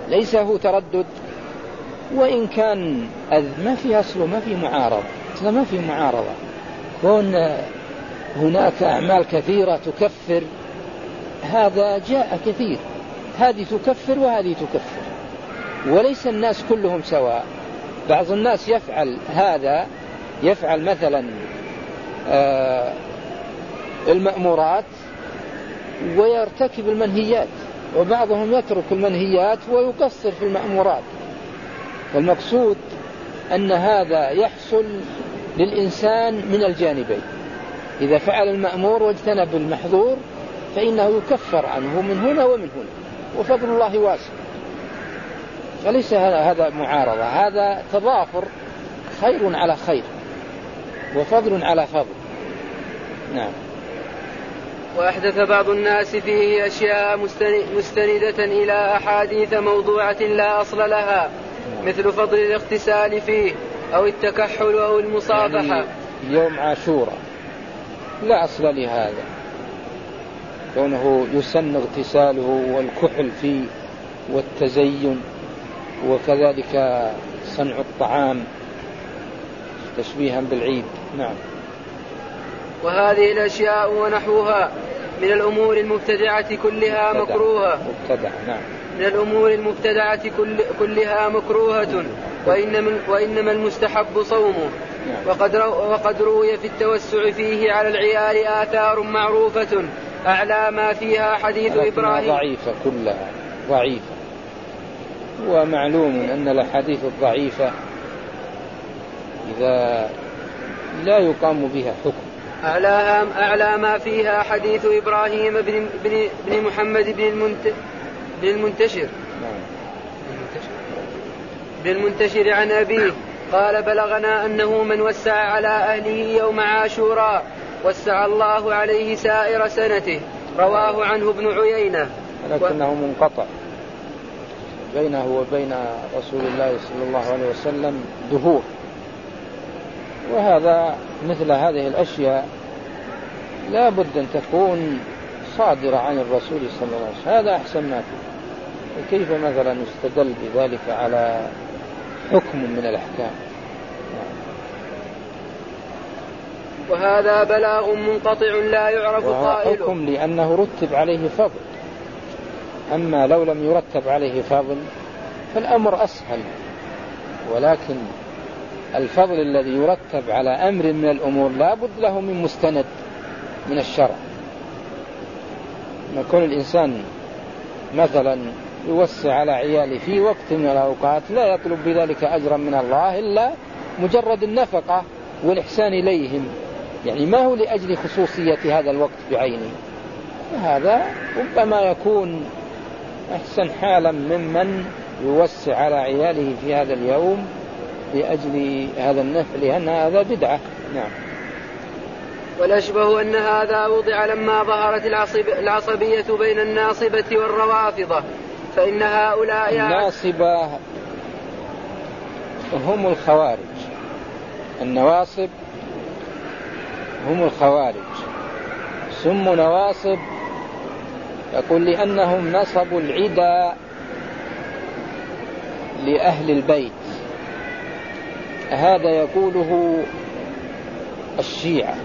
S5: ليس هو تردد. وإن كان ما في أصله ما في معارضة. ما في معارضة. كون هناك أعمال كثيرة تكفر هذا جاء كثير. هذه تكفر وهذه تكفر. وليس الناس كلهم سواء. بعض الناس يفعل هذا يفعل مثلا آه المأمورات ويرتكب المنهيات وبعضهم يترك المنهيات ويقصر في المأمورات. فالمقصود أن هذا يحصل للإنسان من الجانبين. إذا فعل المأمور واجتنب المحظور فإنه يكفر عنه من هنا ومن هنا وفضل الله واسع. فليس هذا معارضة. هذا تضافر خير على خير وفضل على فضل. نعم.
S4: وأحدث بعض الناس فيه أشياء مستندة إلى أحاديث موضوعة لا أصل لها مثل فضل الاغتسال فيه أو التكحل أو المصافحة
S5: يعني يوم عاشوراء لا أصل لهذا. كونه يسن اغتساله والكحل فيه والتزين. وكذلك صنع الطعام تشبيها بالعيد. نعم.
S4: وهذه الأشياء ونحوها من الأمور المبتدعة كلها مبتدع. مكروهة.
S5: مبتدع نعم.
S4: من الأمور المبتدعة كل كلها مكروهة. وإنما, وإنما المستحب صومه. نعم. وقد, رو وقد روي في التوسع فيه على العيال آثار معروفة. أعلى ما فيها حديث إبراهيم.
S5: ضعيفة كلها ضعيفة. ومعلوم أن الأحاديث الضعيفة إذا لا يقام بها حكم.
S4: أعلاها أعلى ما فيها حديث إبراهيم بن, بن, بن محمد بن, المنت بن المنتشر. نعم. بن المنتشر عن أبيه قال بلغنا أنه من وسع على أهله يوم عاشوراء وسع الله عليه سائر سنته. رواه عنه ابن عيينة.
S5: لكنه منقطع. بينه وبين رسول الله صلى الله عليه وسلم دهور. وهذا مثل هذه الأشياء لا بد أن تكون صادرة عن الرسول صلى الله عليه وسلم. هذا أحسن ما فيه. كيف مثلا يستدل بذلك على حكم من الأحكام؟
S4: وهذا بلاغ منقطع لا يعرف قائله.
S5: حكم لأنه رتب عليه فضل. أما لو لم يرتب عليه فضل فالأمر أسهل. ولكن الفضل الذي يرتب على أمر من الأمور لا بد له من مستند من الشرع. يكون الإنسان مثلا يوسع على عياله في وقت من الأوقات لا يطلب بذلك أجرا من الله إلا مجرد النفقة والإحسان إليهم. يعني ما هو لأجل خصوصية هذا الوقت بعينه؟ هذا ربما يكون أحسن حالا ممن يوسع على عياله في هذا اليوم لأجل هذا النفع لأن هذا بدعة. نعم.
S4: والأشبه أن هذا وضع لما ظهرت العصب العصبية بين الناصبة والروافضة فإن هؤلاء
S5: الناصبة هم الخوارج. النواصب هم الخوارج. سموا نواصب يقول لأنهم نصبوا العدا لأهل البيت. هذا يقوله الشيعة.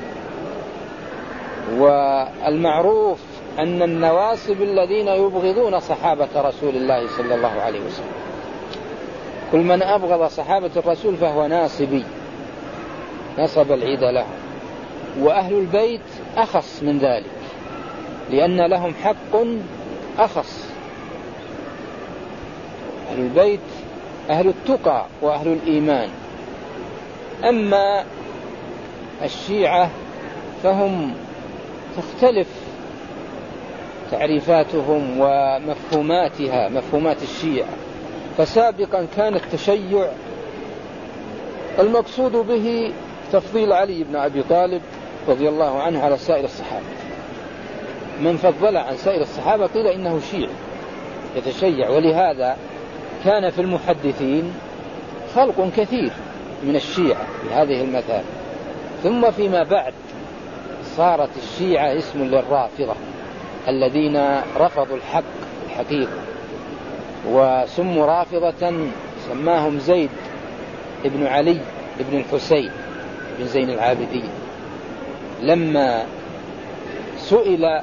S5: والمعروف أن النواصب الذين يبغضون صحابة رسول الله صلى الله عليه وسلم. كل من أبغض صحابة الرسول فهو ناصبي نصب العيد لهم وأهل البيت أخص من ذلك. لأن لهم حق أخص. أهل البيت أهل التقى وأهل الإيمان. أما الشيعة فهم تختلف تعريفاتهم ومفهوماتها مفهومات الشيعة. فسابقا كان التشيع المقصود به تفضيل علي بن أبي طالب رضي الله عنه على سائر الصحابة. من فضل عن سائر الصحابة قيل إنه شيعي يتشيع. ولهذا كان في المحدثين خلق كثير من الشيعة في هذه المثال. ثم فيما بعد صارت الشيعة اسم للرافضة الذين رفضوا الحق الحقيقة وسموا رافضة سماهم زيد ابن علي ابن الحسين بن زين العابدين. لما سئل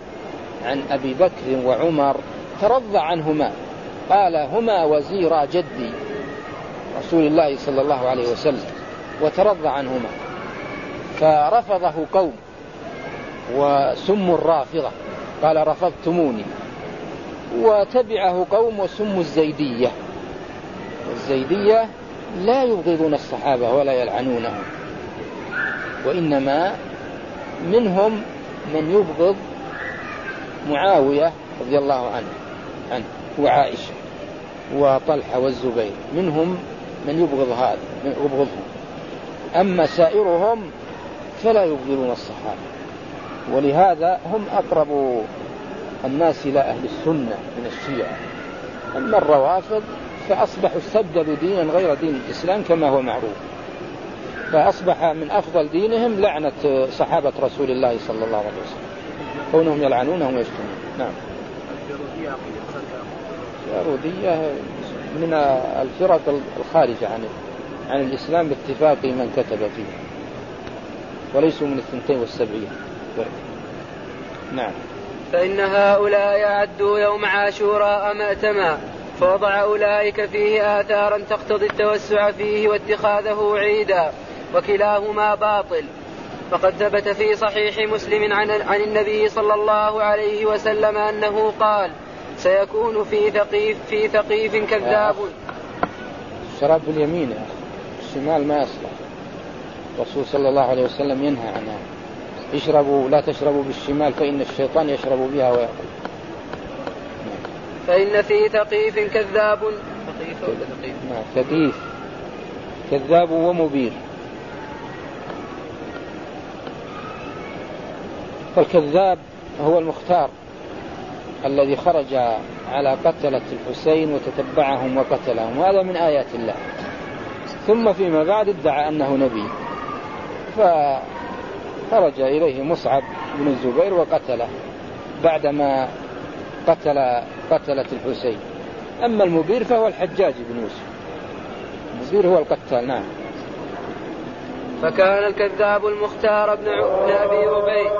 S5: عن أبي بكر وعمر ترضى عنهما. قال هما وزيرا جدي رسول الله صلى الله عليه وسلم. وترضى عنهما. فرفضه قوم وسموا الرافضة. قال رفضتموني. وتبعه قوم وسموا الزيدية. الزيدية لا يبغضون الصحابة ولا يلعنونهم. وإنما منهم من يبغض معاوية رضي الله عنه عنه وعائشة وطلحة والزبير منهم من يبغض هذا يبغضهم. أما سائرهم فلا يبغضون الصحابة. ولهذا هم أقرب الناس إلى أهل السنة من الشيعة. أما الروافض فأصبحوا استبدلوا دينا غير دين الإسلام كما هو معروف. فأصبح من أفضل دينهم لعنة صحابة رسول الله صلى الله عليه وسلم. كونهم يلعنونهم ويشتمون نعم. الجارودية من الفرق الخارجة عن عن الإسلام باتفاق من كتب فيه. وليسوا من الثنتين والسبعين. نعم.
S4: فإن هؤلاء أعدوا يوم عاشوراء مأتما فوضع أولئك فيه آثارا تقتضي التوسع فيه واتخاذه عيدا وكلاهما باطل. فقد ثبت في صحيح مسلم عن, عن النبي صلى الله عليه وسلم أنه قال سيكون في ثقيف في ثقيف كذاب.
S5: الشراب باليمين يا أخي الشمال ما يصلح. الرسول صلى الله عليه وسلم ينهى عنها. اشربوا لا تشربوا بالشمال فإن الشيطان يشرب بها ويأكل.
S4: فإن في ثقيف كذاب. ثقيف ولا ثقيف؟
S5: نعم ثقيف كذاب ومبير فالكذاب هو المختار الذي خرج على قتلة الحسين وتتبعهم وقتلهم وهذا من آيات الله. ثم فيما بعد ادعى أنه نبي. فخرج إليه مصعب بن الزبير وقتله بعدما قتل قتلة الحسين. أما المبير فهو الحجاج بن يوسف. المبير هو القتال نعم.
S4: فكان الكذاب المختار بن أبي ربيع